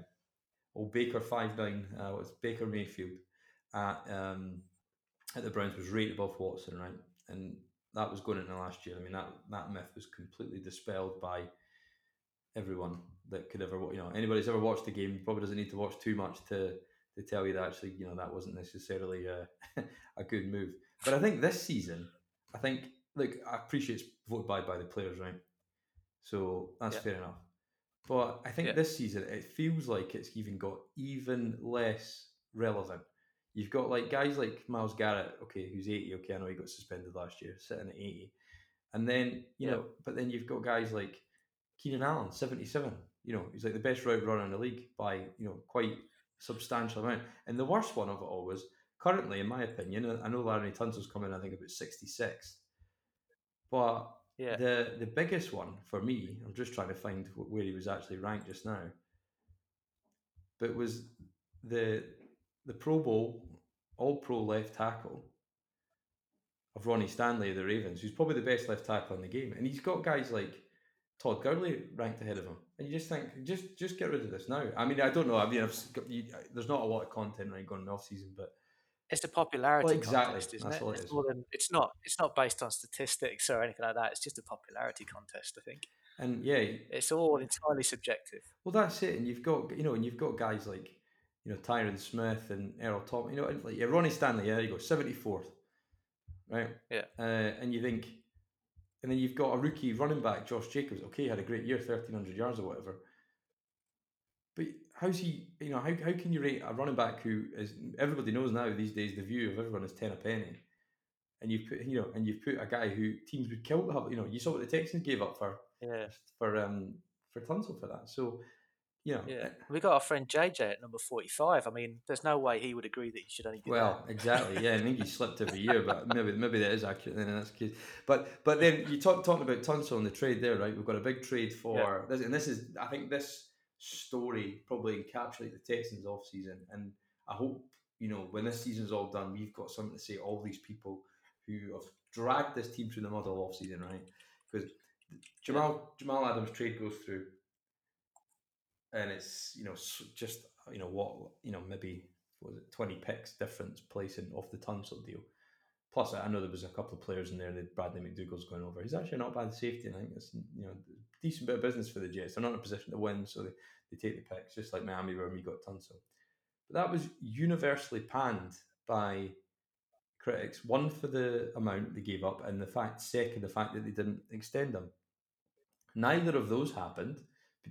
old Baker five nine uh, was Baker Mayfield at um, at the Browns was rated above Watson, right? And that was going into last year. I mean, that that myth was completely dispelled by everyone that could ever, you know, anybody's ever watched the game probably doesn't need to watch too much to to tell you that actually, you know, that wasn't necessarily a, *laughs* a good move. But I think this season, I think, look, I appreciate it's voted by by the players, right? So that's yeah. fair enough. But I think yeah. this season it feels like it's even got even less relevant. You've got like guys like Myles Garrett, okay, who's 80, okay, I know he got suspended last year, sitting at 80. And then, you yeah. know, but then you've got guys like Keenan Allen, 77. You know, he's like the best route runner in the league by, you know, quite substantial amount. And the worst one of it all was currently, in my opinion, I know Laremy Tunsil's coming, I think, about 66. But yeah. the the biggest one for me, I'm just trying to find where he was actually ranked just now, but was the the Pro Bowl, all pro left tackle of Ronnie Stanley of the Ravens, who's probably the best left tackle in the game. And he's got guys like Todd Gurley ranked ahead of him, and you just think, just just get rid of this now. I mean, I don't know. I mean, you, there's not a lot of content right going in off season, but it's a popularity well, exactly. contest, isn't That's it? It's, it than, it's, not. It's not based on statistics or anything like that. It's just a popularity contest, I think. And yeah, it's all entirely subjective. Well, that's it. And you've got you know, and you've got guys like you know Tyron Smith and Errol Thomas. You know, like yeah, Ronnie Stanley. Yeah, there you go, seventy fourth, right? Yeah. Uh, and you think and then you've got a rookie running back, Josh Jacobs. Okay, had a great year, thirteen hundred yards or whatever. But how's he? You know, how, how can you rate a running back who is everybody knows now these days the view of everyone is ten a penny, and you've put you know, and you've put a guy who teams would kill to have. You know, you saw what the Texans gave up for yeah for um for Tunsil for that. So know, yeah, we got our friend JJ at number forty-five. I mean, there's no way he would agree that he should only. well, that. exactly. Yeah, I think he slipped every year, but maybe maybe that is accurate. Then in that's case. But but then you talk talking about Tunsil and the trade there, right? We've got a big trade for yeah. this, and this is I think this story probably encapsulates the Texans off season, and I hope you know when this season's all done, we've got something to say. All these people who have dragged this team through the mud all off season, right? Because Jamal Jamal Adams trade goes through and it's you know just you know what you know maybe was it twenty picks difference placing off the Tunsil deal. Plus, I know there was a couple of players in there that Bradley McDougald's going over. He's actually not bad safety. I think it's you know decent bit of business for the Jets. They're not in a position to win, so they, they take the picks, just like Miami where we got Tunsil. But that was universally panned by critics. One for the amount they gave up, and the fact second the fact that they didn't extend them. Neither of those happened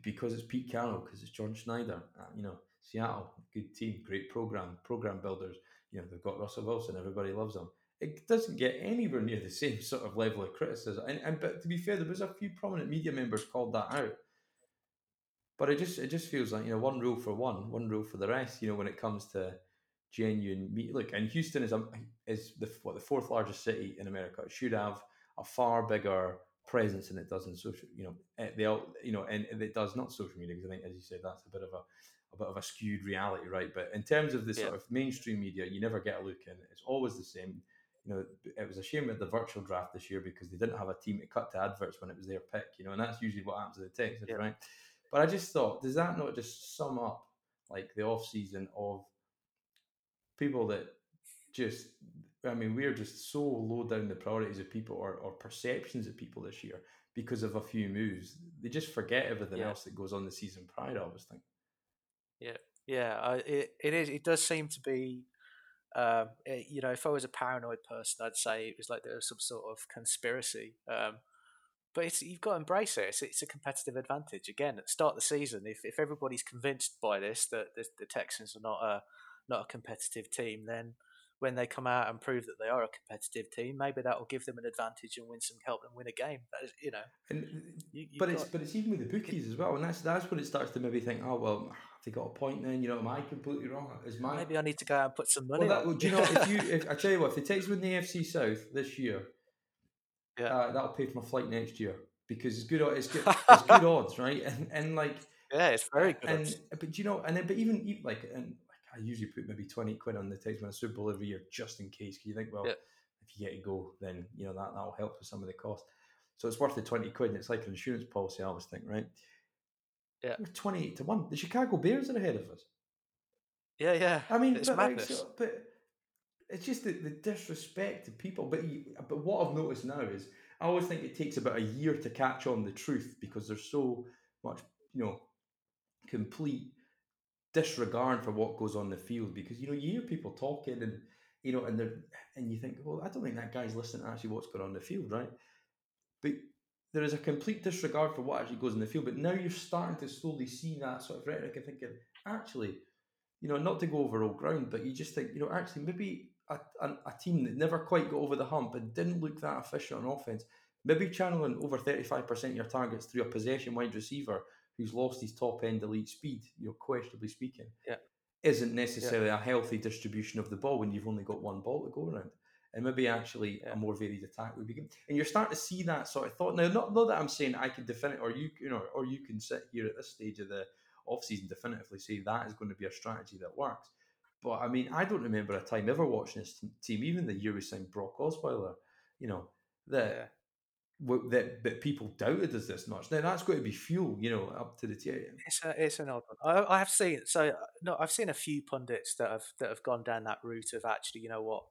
because it's Pete Carroll, because it's John Schneider. Uh, you know, Seattle, good team, great program, program builders. You know, they've got Russell Wilson. Everybody loves them. it doesn't get anywhere near the same sort of level of criticism. And, and but to be fair, there was a few prominent media members called that out. But it just it just feels like you know one rule for one, one rule for the rest. You know when it comes to genuine meet. Look, and Houston is a, is the what the fourth largest city in America. It should have a far bigger presence than it does in social. You know, eh, they all you know, and it does not social media because I think, as you said, that's a bit of a a bit of a skewed reality, right? But in terms of the sort of mainstream media, you never get a look in. It's always the same. You know, it was a shame with the virtual draft this year because they didn't have a team to cut to adverts when it was their pick. You know, and that's usually what happens to the Texans, yeah. right? But I just thought, does that not just sum up like the off season of people that just I mean, we're just so low down the priorities of people or, or perceptions of people this year because of a few moves. They just forget everything yeah. else that goes on the season prior. I always think. Yeah, yeah, it it is. It does seem to be. Um, it, you know, if I was a paranoid person, I'd say it was like there was some sort of conspiracy. Um, but it's, you've got to embrace it. It's, it's, a competitive advantage. Again, at the start of the season, if, if everybody's convinced by this that the, the Texans are not a not a competitive team, then when they come out and prove that they are a competitive team, maybe that will give them an advantage and win some help them win a game. That is, you know, and, you, but it's but it's even with the bookies as well, and that's that's when it starts to maybe think, oh well, they got a point then? You know, am I completely wrong? Is my maybe I need to go out and put some money. Well, that, do you know if you? *laughs* If, I tell you what, if the takes win the AFC South this year, yeah, uh, that'll pay for my flight next year because it's good. It's good. *laughs* it's good odds, right? And and like. Yeah, it's very good. And but you know, and then but even, even like and I usually put maybe 20 quid on the a Super Bowl every year just in case. Because you think, well, yeah. if you get to go, then you know that that'll help with some of the cost. So it's worth the 20 quid, and it's like an insurance policy, I always think, right? Yeah. We're 28 to 1. The Chicago Bears are ahead of us. Yeah, yeah. I mean, it's but, madness. Like, so, but it's just the, the disrespect to people. But you, but what I've noticed now is I always think it takes about a year to catch on the truth because there's so much, you know, complete disregard for what goes on the field because you know you hear people talking and you know and they're and you think well I don't think that guy's listening to actually what's going on in the field right? But there is a complete disregard for what actually goes in the field but now you're starting to slowly see that sort of rhetoric and thinking actually you know not to go over old ground but you just think you know actually maybe a, a, a team that never quite got over the hump and didn't look that efficient on offense maybe channeling over 35% of your targets through a possession wide receiver who's lost his top end elite speed, you know, questionably speaking, yeah. isn't necessarily yeah. a healthy distribution of the ball when you've only got one ball to go around. And maybe actually yeah. a more varied attack would begin. And you're starting to see that sort of thought. Now, not, not that I'm saying I can define or you, you know, or you can sit here at this stage of the off season definitively say that is going to be a strategy that works. But I mean, I don't remember a time ever watching this team, even the year we signed Brock Osweiler, you know, that that that people doubted us this much. Now that's going to be fuel, you know, up to the tier. It's a, it's an odd one. I, I have seen so no, I've seen a few pundits that have that have gone down that route of actually, you know what,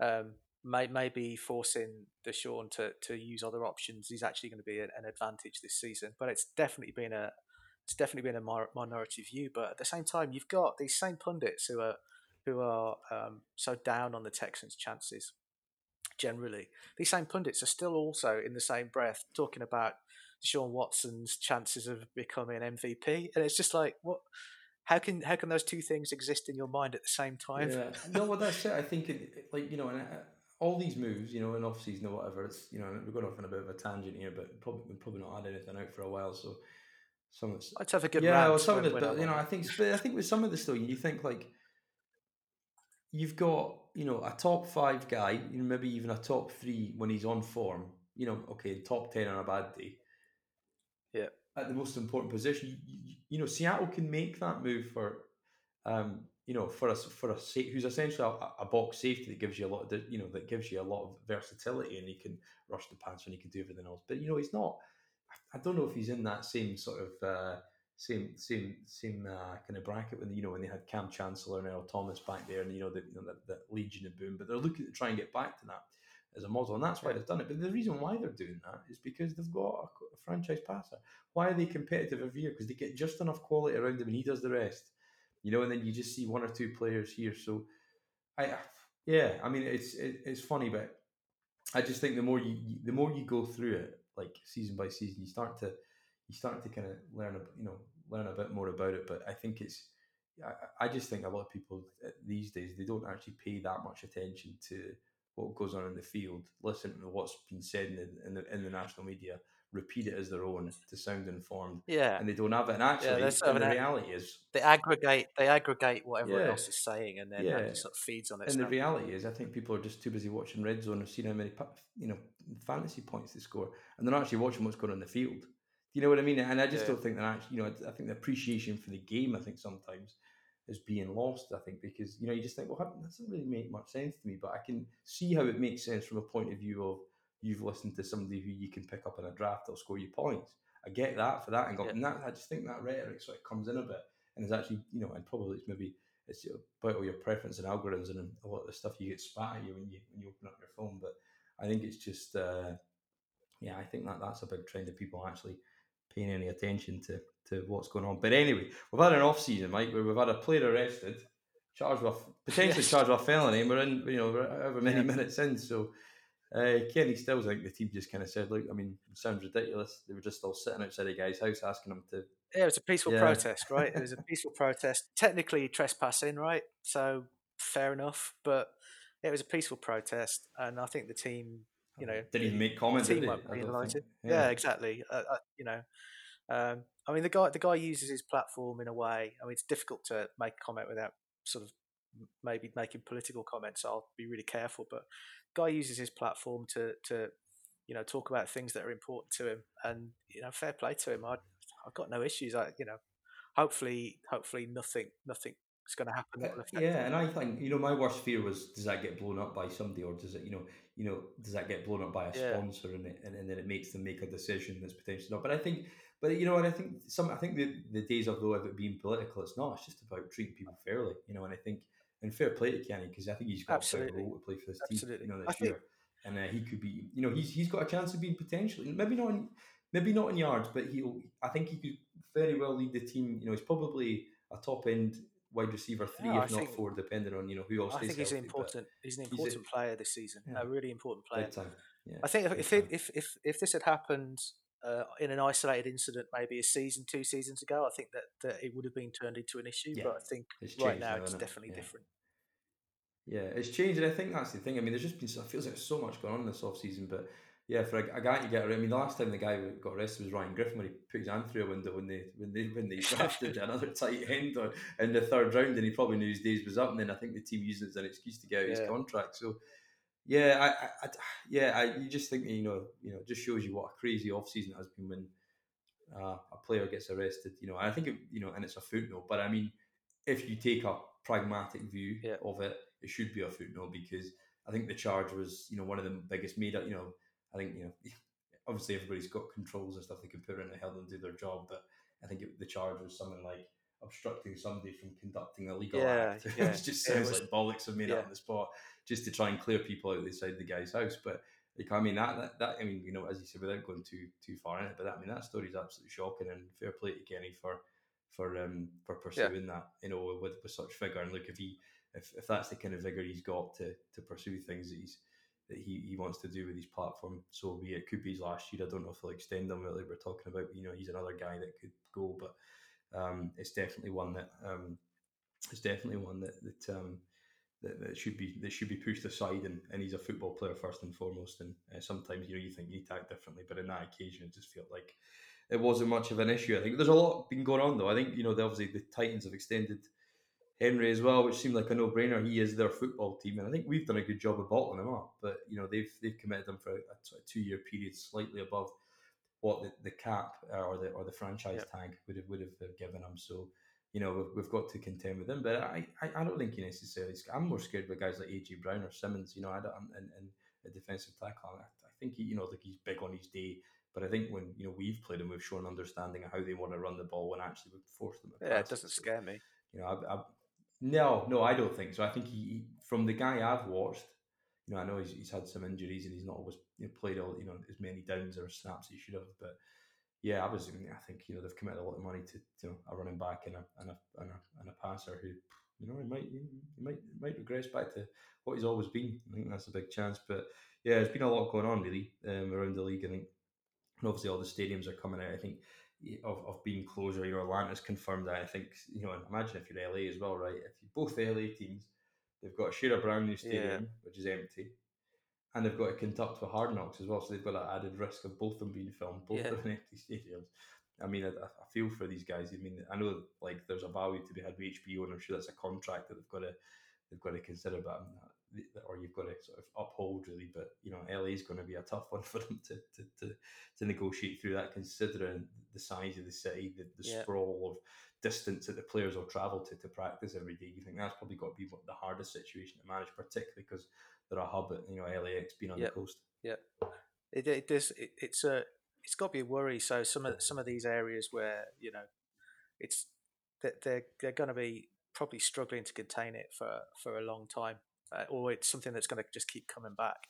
um, may, maybe forcing Deshaun to to use other options is actually going to be an, an advantage this season. But it's definitely been a it's definitely been a minority view. But at the same time, you've got these same pundits who are who are um, so down on the Texans' chances generally. These same pundits are still also in the same breath talking about Sean Watson's chances of becoming MVP, and it's just like what. How can how can those two things exist in your mind at the same time? Yeah. No, well that's it. I think it, like you know, and uh, all these moves, you know, in off season or whatever, it's you know, we're going off on a bit of a tangent here, but probably probably not had anything out for a while, so some of this. Let's have a good yeah. Well, some of the, but, you know, I think, I think with some of the still, you think like you've got you know a top five guy, you know, maybe even a top three when he's on form. You know, okay, top ten on a bad day. Yeah. At the most important position, you, you, you know, Seattle can make that move for, um, you know, for us for a who's essentially a, a, box safety that gives you a lot of, you know, that gives you a lot of versatility, and he can rush the pass and he can do everything else. But you know, he's not. I don't know if he's in that same sort of. Uh, same same same uh, kind of bracket when you know when they had Kam Chancellor and Earl Thomas back there, and you know the you know the, Legion of Boom, but they're looking to try and get back to that as a model, and that's why they've done it. But the reason why they're doing that is because they've got a, a franchise passer. Why are they competitive every year? Because they get just enough quality around him, and he does the rest. You know, and then you just see one or two players here. So, I yeah, I mean it's it, it's funny, but I just think the more you the more you go through it, like season by season, you start to you start to kind of learn, you know, learn a bit more about it. But I think it's, I, I just think a lot of people uh, these days they don't actually pay that much attention to what goes on in the field, listen to what's been said in the, in the, in the national media, repeat it as their own to sound informed. Yeah, and they don't have it. And actually, yeah, and the reality is they aggregate they aggregate what everyone yeah. else is saying, and then yeah. It sort of feeds on it. And the reality is, I think people are just too busy watching red zone or seeing how many you know fantasy points they score, and they're not actually watching what's going on in the field. You know what I mean? And I just yeah. don't think that actually, you know, I think the appreciation for the game, I think sometimes is being lost. I think because you know you just think, well, that doesn't really make much sense to me, but I can see how it makes sense from a point of view of you've listened to somebody who you can pick up in a draft that'll score you points. I get that for that angle, yeah. and that I just think that rhetoric sort of comes in a bit, and is actually you know, and probably it's maybe it's about all your preference and algorithms and a lot of the stuff you get spat at you when you when you open up your phone. But I think it's just uh, yeah, I think that that's a big trend of people actually paying any attention to to what's going on. But anyway, we've had an off season, Mike, where we've had a player arrested, charged with *laughs* potentially yes. charged with felony. and We're in, you know, however many yeah. minutes in. So uh, Kenny Stills, I think the team just kind of said, "Look, I mean, it sounds ridiculous. They were just all sitting outside the guy's house asking him to." Yeah, it was a peaceful yeah. protest, right? It was a *laughs* peaceful protest. Technically trespassing, right? So fair enough, but it was a peaceful protest, and I think the team, you know, didn't even make comments. Team won't Yeah. yeah. exactly. Uh, uh, you know, um, I mean, the guy the guy uses his platform in a way. I mean, it's difficult to make a comment without sort of maybe making political comments. So I'll be really careful. But guy uses his platform to to you know talk about things that are important to him, and you know, fair play to him. I I've got no issues. I you know, hopefully hopefully nothing nothing is going to happen. Uh, yeah, and I think you know my worst fear was does that get blown up by somebody, or does it you know you know does that get blown up by a yeah. sponsor, and, it, and and then it makes them make a decision that's potentially not. But I think but you know, and I think some, I think the, the days of though of it being political, it's not. It's just about treating people fairly, you know. And I think, and fair play to Kenny because I think he's got Absolutely. a role to play for this Absolutely. team, you know, this I year. Think... And uh, he could be, you know, he's he's got a chance of being potentially, maybe not, in, maybe not in yards, but he'll. I think he could very well lead the team. You know, he's probably a top end wide receiver three, yeah, if I not four, depending on you know who else. I think he's healthy, an important. He's an important he's player this season. Yeah. A really important player. Yeah, I think if if, if if if this had happened uh, in an isolated incident, maybe a season, two seasons ago, I think that, that it would have been turned into an issue. But I think right now, it's definitely different. Yeah, it's changed, and I think that's the thing. I mean, there's just been it feels like so much going on this off season, but yeah, for a, a guy to get around. I mean, the last time the guy got arrested was Ryan Griffin when he put his hand through a window when they when they when they *laughs* drafted another tight end on, in the third round, and he probably knew his days was up. And then I think the team used it as an excuse to get out yeah. his contract. So yeah, I, I, I, yeah, I, you just think you know, you know, just shows you what a crazy off season it has been when uh, a player gets arrested. You know, I think it, you know, and it's a footnote. But I mean, if you take a pragmatic view yeah. of it, it should be a footnote because I think the charge was, you know, one of the biggest made up. You know, I think you know, *laughs* obviously everybody's got controls and stuff they can put in to help them do their job, but I think it, the charge was something like obstructing somebody from conducting a legal yeah, act. *laughs* Yeah. it just sounds it was, like bollocks have made yeah. up on the spot just to try and clear people out outside the guy's house. But like, I mean that, that, that I mean you know as you said without going too too far in it, but that, I mean that story is absolutely shocking and fair play to Kenny for for um for pursuing that you know with with such vigor and look if he if, if that's the kind of vigor he's got to to pursue things that he's that he, he wants to do with his platform. So be it could be his last year. I don't know if they'll extend him. Like we're talking about, you know, he's another guy that could go, but um, it's definitely one that um, it's definitely one that that, um, that, that should be that should be pushed aside. And, and he's a football player first and foremost. And uh, sometimes you know you think you act differently, but in that occasion, it just felt like it wasn't much of an issue. I think there's a lot been going on though. I think you know obviously the Titans have extended Henry as well, which seemed like a no-brainer. He is their football team, and I think we've done a good job of bottling him up. But you know they've they've committed him for a, a two-year period, slightly above what the, the cap uh, or the or the franchise yeah. tag would have would have uh, given him. So you know we've, we've got to contend with him. But I, I, I don't think he necessarily. I'm more scared with guys like AJ Brown or Simmons. You know, I don't and, and a defensive tackle. I, I think he, you know like he's big on his day. But I think when you know we've played him, we've shown understanding of how they want to run the ball and actually we've forced them. Yeah, it doesn't scare me. You know, I, I, no, no, I don't think so. I think he, he from the guy I've watched, you know, I know he's, he's had some injuries and he's not always you know, played all you know as many downs or snaps as he should have. But yeah, I was. I think you know they've committed a lot of money to you know a running back and a and a and a, and a passer who you know he might he might might regress back to what he's always been. I think that's a big chance. But yeah, there's been a lot going on really um, around the league. I think and obviously all the stadiums are coming out. I think of, of being closer. You know, Atlanta's confirmed that. I think you know. Imagine if you're LA as well, right? If you both LA teams They've got Shearer Brown New Stadium, yeah. which is empty. and they've got to conduct with Hard Knocks as well, so they've got that added risk of both of them being filmed, both yeah. of them *laughs* empty stadiums. I mean, I, I, feel for these guys. I mean, I know like there's a value to be had with HBO, and I'm sure that's a contract that they've got to they've got to consider. But or you've got to sort of uphold really. But you know, LA is going to be a tough one *laughs* for them to to, to, to negotiate through that, considering the size of the city, the, the yeah. sprawl of distance that the players will travel to to practice every day. You think that's probably got to be the hardest situation to manage, particularly because they're a hub at you know LAX being on the coast. Yeah, it, it does. It, it's a it's got to be a worry. So some of some of these areas where you know it's that they're they're going to be probably struggling to contain it for for a long time uh, or it's something that's going to just keep coming back.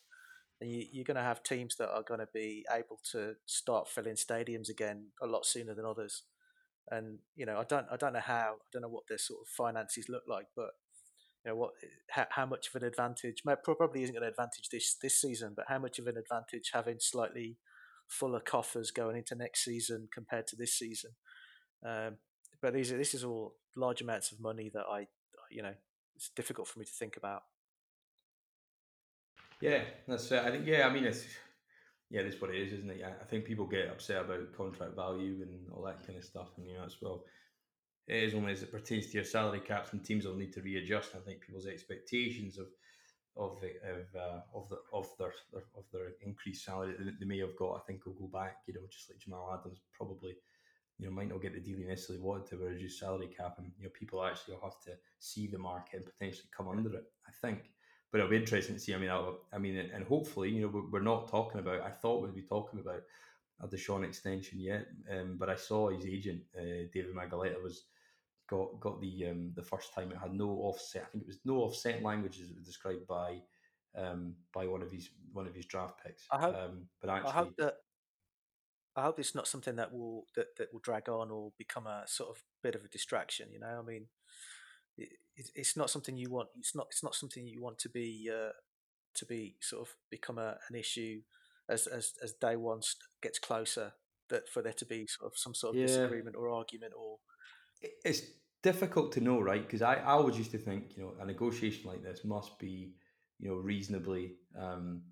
And you, you're going to have teams that are going to be able to start filling stadiums again a lot sooner than others. And you know, I don't, I don't know how, I don't know what their sort of finances look like, but you know, what, how, how much of an advantage? Probably isn't to advantage this this season, but how much of an advantage having slightly fuller coffers going into next season compared to this season? Um, but these are, this is all large amounts of money that I, you know, it's difficult for me to think about. Yeah, that's it. I think yeah, I mean it's yeah, that's what it is, isn't it? I think people get upset about contract value and all that kind of stuff, and you know, as well, it is only as it pertains to your salary caps, and teams will need to readjust. I think people's expectations of of of uh, of the of their, of their increased salary that they may have got, I think, will go back. You know, just like Jamal Adams probably, you know, might not get the deal he necessarily wanted to, a reduced salary cap, and you know, people actually will have to see the market and potentially come under it. I think but it'll be interesting to see. I mean, I'll, I mean, and hopefully, you know, we're not talking about. I thought we'd be talking about a Deshaun extension yet, um, but I saw his agent, uh, David Mulugheta, was got got the um, the first time it had no offset. I think it was no offset language languages described by um, by one of his one of his draft picks. I hope, um, but actually, I hope that I hope it's not something that will that, that will drag on or become a sort of bit of a distraction. You know, I mean, it, it's not something you want. It's not. It's not something you want to be uh, to be sort of become a, an issue as as as day one gets closer. That for there to be sort of some sort of yeah. disagreement or argument or it's difficult to know, right? Because I, I always used to think, you know, a negotiation like this must be, you know, reasonably um,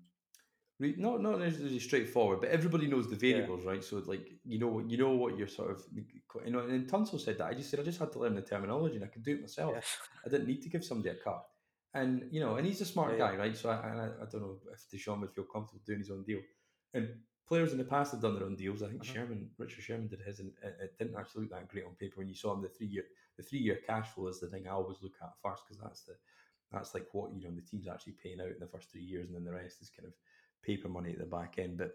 not not necessarily straightforward, but everybody knows the variables, yeah. right? So like you know you know what you're sort of you know. And Tunsil said that I just said I just had to learn the terminology and I could do it myself. Yeah. *laughs* I didn't need to give somebody a cut. And you know, and he's a smart yeah, guy, right? So I, I, I don't know if Deshaun would feel comfortable doing his own deal. And players in the past have done their own deals. I think uh-huh. Sherman, Richard Sherman, did his, and it, it, didn't actually look that great on paper. When you saw him, the three year the three year cash flow is the thing I always look at first because that's the that's like what you know the team's actually paying out in the first three years, and then the rest is kind of paper money at the back end. But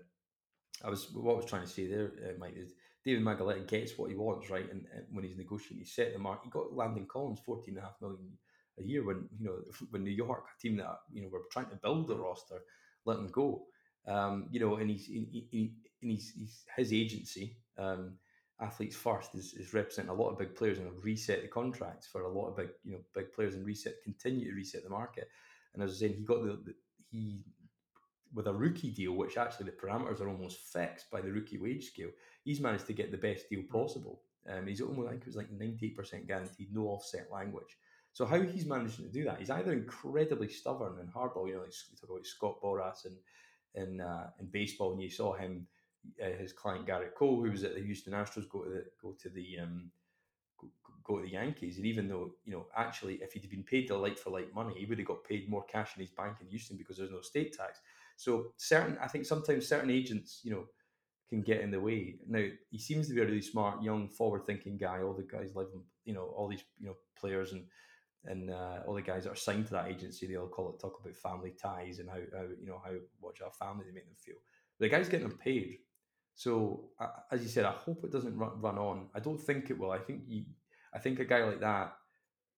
I was what I was trying to say there, uh, Mike, is David Mulugheta gets what he wants, right? And, and, when he's negotiating, he set the mark. He got Landon Collins fourteen and a half million a year when you know *laughs* when New York, a team that you know were trying to build the roster, let him go. Um, you know, and he's he's, he's his agency. Um, athletes first is, is representing a lot of big players and have reset the contracts for a lot of big you know big players and reset continue to reset the market and as I was saying he got the, the he with a rookie deal, which actually the parameters are almost fixed by the rookie wage scale, he's managed to get the best deal possible. Um, he's almost like it was like ninety percent guaranteed, no offset language. So how he's managing to do that? He's either incredibly stubborn and hardball. You know, like we talk about Scott Boras and in uh, in baseball, and you saw him, uh, his client Gerrit Cole, who was at the Houston Astros, go to the go to the um, go, go to the Yankees, and even though you know actually if he'd been paid the like for like money, he would have got paid more cash in his bank in Houston because there's no state tax. So certain, I think sometimes certain agents, you know, can get in the way. Now he seems to be a really smart, young, forward-thinking guy. All the guys live, you know, all these you know players and and uh, all the guys that are signed to that agency, they all call it talk about family ties and how, how you know how much our family they make them feel. The guy's getting them paid. So uh, as you said, I hope it doesn't run, run on. I don't think it will. I think you, I think a guy like that,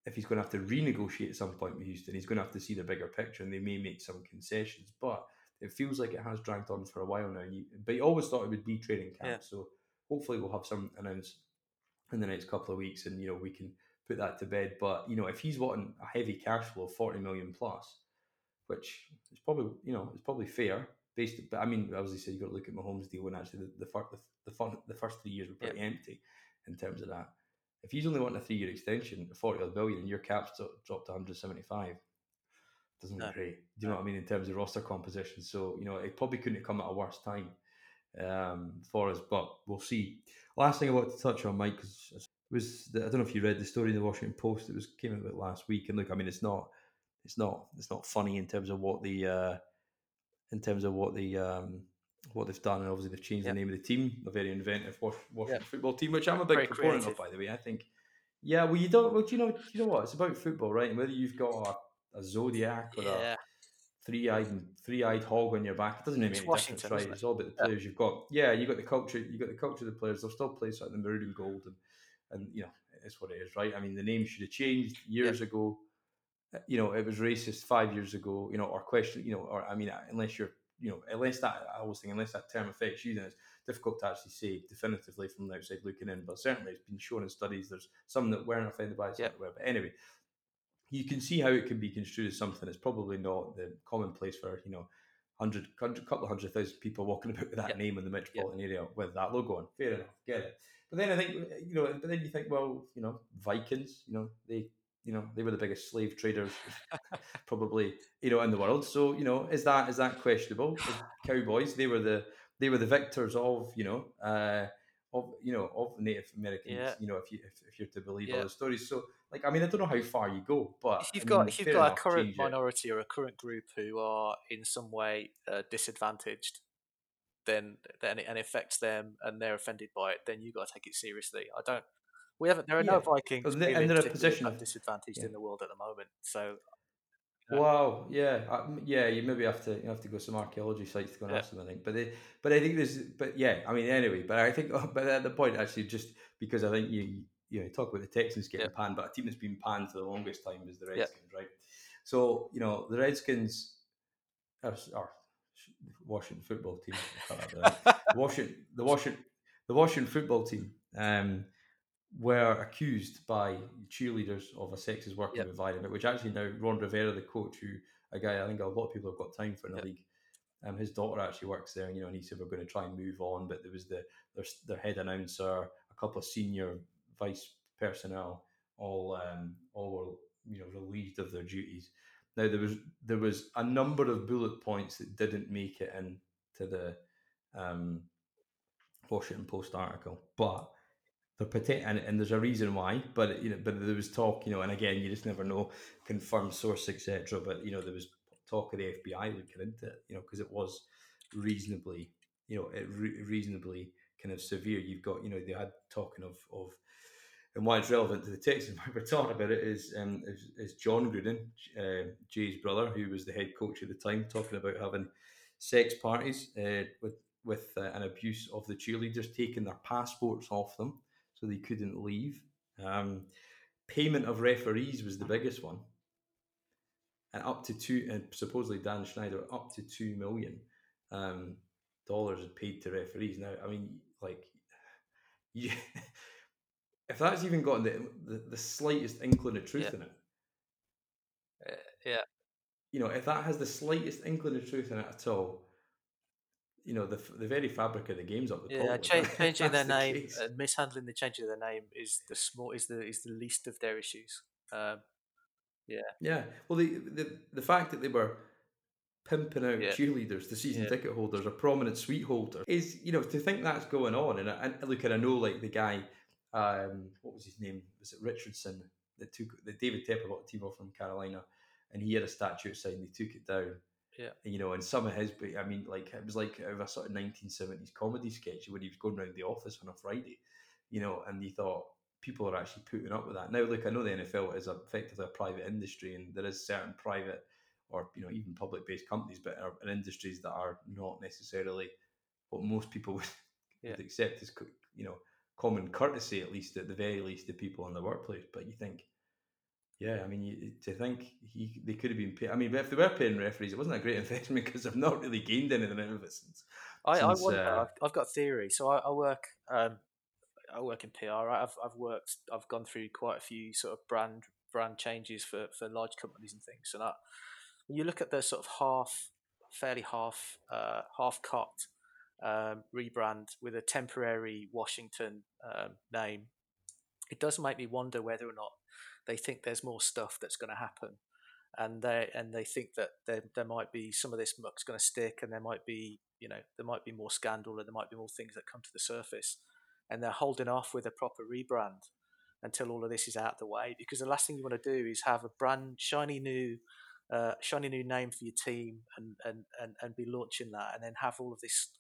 if he's going to have to renegotiate at some point with Houston, he's going to have to see the bigger picture, and they may make some concessions. But it feels like it has dragged on for a while now. You, but you always thought it would be training camp, yeah. so hopefully we'll have some announced in the next couple of weeks, and you know we can put that to bed. But you know if he's wanting a heavy cash flow, forty million plus, which is probably you know it's probably fair. Based, but I mean, obviously, said you got to look at Mahomes' deal, when actually the the, first the, the first three years were pretty yeah. empty in terms of that. If he's only wanting a three-year extension, forty odd billion, and your cap's dropped to 175, doesn't no. great. Do you know what I mean in terms of roster composition? So you know it probably couldn't have come at a worse time um, for us, but we'll see. Last thing I want to touch on, Mike, was the, I don't know if you read the story in the Washington Post. It was came out last week, and look, I mean it's not it's not it's not funny in terms of what the uh, in terms of what the um, what they've done, and obviously they've changed yep. the name of the team, a very inventive Washington yep. football team, which I'm a big very proponent creative. of, by the way. I think, yeah, well, you don't, well, do you know, do you know what? It's about football, right? And whether you've got a a zodiac or yeah. a three-eyed three-eyed hog on your back. It doesn't really make any difference, right? It? It's all about the players yeah. you've got. Yeah, you've got the culture. You've got the culture of the players. They'll still play sort of the maroon and gold, and and you know it's what it is, right? I mean, the name should have changed years yeah. ago. Uh, you know, it was racist five years ago. You know, or question. You know, or I mean, unless you're you know, unless that I always think unless that term affects you, then it's difficult to actually say definitively from the outside looking in. But certainly, it's been shown in studies. There's some that weren't offended by it, yep. But anyway, you can see how it can be construed as something that's probably not the commonplace for you know hundred, couple of hundred thousand people walking *laughs* about with that yep. name in the metropolitan yep. area with that logo on. Fair enough, get it. But then I think you know, but then you think, well, you know, Vikings, you know, they you know they were the biggest slave traders *laughs* *laughs* probably you know in the world so you know is that is that questionable cowboys they were the they were the victors of you know uh of you know of native americans yeah. you know if you if, if you're to believe yeah. all the stories so like I mean, I don't know how far you go, but if you've I got mean, if you've got a current minority it. or a current group who are in some way uh, disadvantaged, then then it, and it affects them and they're offended by it, then you got to take it seriously. I don't. We haven't. There are yeah. no Vikings and they're in a position of disadvantaged in the world at the moment. So. Wow, yeah, uh, yeah. You maybe have to you have to go some archaeology sites to go and yeah. ask them. I think, but they, but I think there's, but yeah. I mean, anyway, but I think, *laughs* but at the point actually, just because I think you you know, you talk about the Texans getting yep. panned, but a team that's been panned for the longest time is the Redskins, right? So, you know, the Redskins are, are Washington football team. *laughs* Washington, the Washington, the Washington football team um, were accused by cheerleaders of a sexist working yep. environment, which actually now Ron Rivera, the coach, who a guy I think a lot of people have got time for in the league. Um, his daughter actually works there, and you know, and he said we're going to try and move on, but there was the their, their head announcer, a couple of senior vice personnel all um, all were you know relieved of their duties. Now there was there was a number of bullet points that didn't make it into the um, Washington Post article, but the and, and there's a reason why. But you know, but there was talk, you know, and again, you just never know, confirmed source, etc. But you know, there was talk of the FBI looking into it, you know, because it was reasonably, you know, re- reasonably kind of severe. You've got, you know, they had talking of of and why it's relevant to the text and *laughs* why we're talking about it is, um, is, is Jon Gruden, uh, Jay's brother, who was the head coach at the time, talking about having sex parties uh, with with uh, an abuse of the cheerleaders, taking their passports off them so they couldn't leave. Um, payment of referees was the biggest one, and up to two, and supposedly Dan Snyder up to two million um, dollars paid to referees. Now, I mean, like, *laughs* you if that's even got the, the, the slightest inkling of truth yeah. in it, uh, yeah, you know, if that has the slightest inkling of truth in it at all, you know, the the very fabric of the game's up the yeah, top. Yeah, *laughs* changing their the name, uh, mishandling the change of their name is the small is the is the least of their issues. Um, yeah, yeah. Well, the the the fact that they were pimping out yeah. cheerleaders, the season yeah. ticket holders, a prominent suite holder is you know to think that's going on. And, and look, and I know like the guy um, what was his name? Was it Richardson that took the David Tepper got the team off from Carolina, and he had a statue outside and they took it down. Yeah, you know, and some of his, but I mean, like it was like a sort of nineteen seventies comedy sketch when he was going around the office on a Friday, you know, and he thought people are actually putting up with that. Now, look, I know the NFL is effectively a private industry, and there is certain private or you know even public based companies, but are in industries that are not necessarily what most people *laughs* would, yeah. would accept as you know common courtesy, at least at the very least, to people in the workplace. But you think, yeah, I mean, you, to think he they could have been paid. I mean, if they were paying referees, it wasn't a great *laughs* investment because they've not really gained anything out of it since. I, since, I wonder. Uh, I've, I've, got theory. So I, I work. Um, I work in PR. Right? I've I've worked. I've gone through quite a few sort of brand brand changes for for large companies and things. And that when you look at the sort of half, fairly half uh, half cut um, rebrand with a temporary Washington um, name, it does make me wonder whether or not they think there's more stuff that's going to happen. and they and they think that there there might be some of this muck's going to stick, and there might be you know there might be more scandal, and there might be more things that come to the surface, and they're holding off with a proper rebrand until all of this is out of the way. Because the last thing you want to do is have a brand shiny new. Uh, shiny new name for your team and, and, and, and be launching that and then have all of this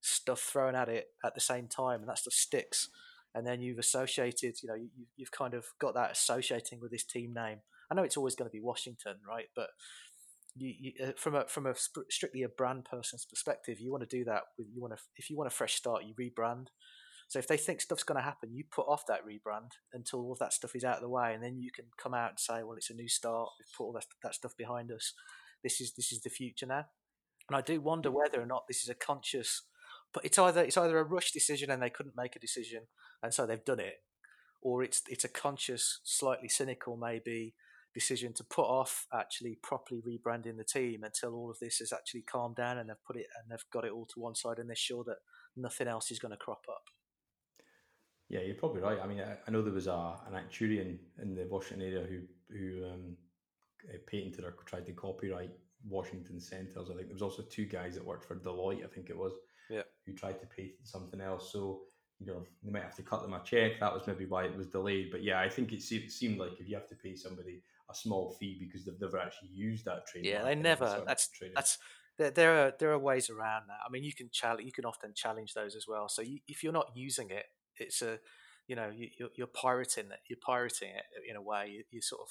stuff thrown at it at the same time and that stuff sticks and then you've associated you know you, you've kind of got that associating with this team name I know it's always going to be Washington, right? But you, you, uh, from a from a strictly a brand person's perspective, you want to do that with you want to if you want a fresh start, you rebrand. So if they think stuff's going to happen, you put off that rebrand until all of that stuff is out of the way, and then you can come out and say, "Well, it's a new start. We've put all that, that stuff behind us. This is this is the future now." And I do wonder whether or not this is a conscious, but it's either it's either a rush decision and they couldn't make a decision, and so they've done it, or it's it's a conscious, slightly cynical maybe decision to put off actually properly rebranding the team until all of this has actually calmed down and they've put it and they've got it all to one side and they're sure that nothing else is going to crop up. Yeah, you're probably right. I mean, I, know there was a, an actuarian in the Washington area who who um, uh, patented or tried to copyright Washington Centers. I think there was also two guys that worked for Deloitte. I think it was. Yeah. Who tried to patent something else. So you know, they might have to cut them a check. That was maybe why it was delayed. But yeah, I think it seemed like if you have to pay somebody a small fee because they've never actually used that trademark. Yeah, they never. That's that's there, there are there are ways around that. I mean, you can challenge. You can often challenge those as well. So you, if you're not using it, it's a you know you, are you're pirating it. You're pirating it in a way. You, you sort of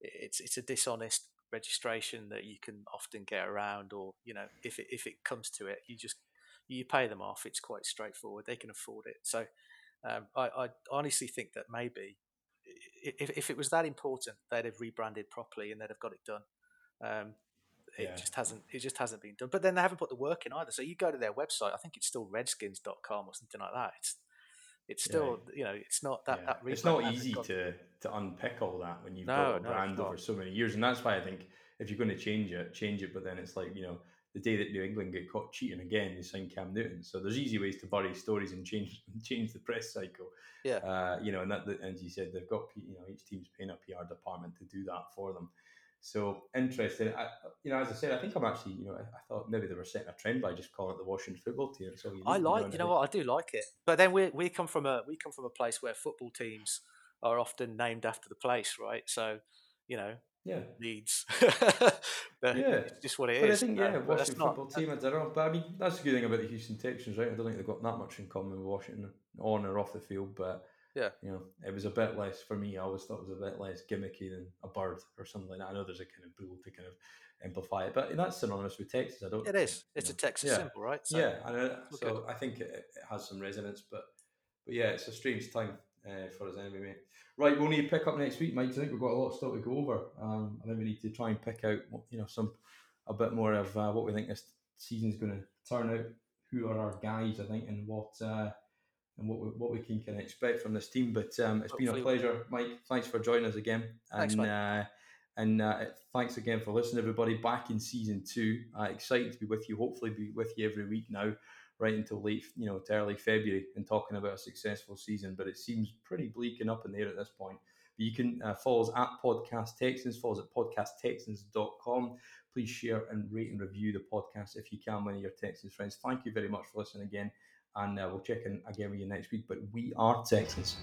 it's it's a dishonest registration that you can often get around, or you know if it if it comes to it, you just you pay them off. It's quite straightforward. They can afford it. So um, I, I honestly think that maybe if, if it was that important, they'd have rebranded properly and they'd have got it done. Um, it yeah. just hasn't. It just hasn't been done. But then they haven't put the work in either. So you go to their website. I think it's still Redskins.com or something like that. It's it's still yeah. you know it's not that yeah. that. It's not easy got... to to unpick all that when you've no, got a no, brand over so many years, and that's why I think if you're going to change it, change it. But then it's like you know the day that New England get caught cheating again, they sign Cam Newton. So there's easy ways to bury stories and change *laughs* change the press cycle. Yeah. Uh, you know, and that, as you said, they've got you know each team's paying a PR department to do that for them. So interesting. I, you know, as I said, I think I'm actually, you know, I, thought maybe they were setting a trend by just calling it the Washington Football Team. So I like, you know what, I do like it. But then we we come from a we come from a place where football teams are often named after the place, right? So, you know, yeah. needs. *laughs* yeah, it's just what it but is. I think yeah, Washington football team. I don't know, but I mean that's the good thing about the Houston Texans, right? I don't think they've got that much in common with Washington on or off the field, but yeah, you know, it was a bit less for me. I always thought it was a bit less gimmicky than a bird or something like that. I know there's a kind of bull to kind of amplify it, but that's synonymous with Texas. I don't. It is. It's know. a Texas yeah. symbol, right? So, yeah, and uh, so I think it, it, has some resonance, but but yeah, it's a strange time uh, for us anyway, mate. Right, we'll need to pick up next week, Mike. I think we've got a lot still to go over. Um, I think we need to try and pick out, you know, some a bit more of uh, what we think this season's going to turn out. Who are our guys? I think, and what uh, and what we, what we can kind of expect from this team. But um, it's Hopefully. been a pleasure, Mike. Thanks for joining us again. And, thanks, Mike. Uh, and uh, thanks again for listening, everybody. Back in season two, uh, excited to be with you. Hopefully, be with you every week now right until late, you know, to early February and talking about a successful season. But it seems pretty bleak and up in the air at this point. But you can uh, follow us at Podcast Texans, follow us at podcasttexans.com. Please share and rate and review the podcast if you can, one of your Texans friends. Thank you very much for listening again. And uh, we'll check in again with you next week. But we are Texans.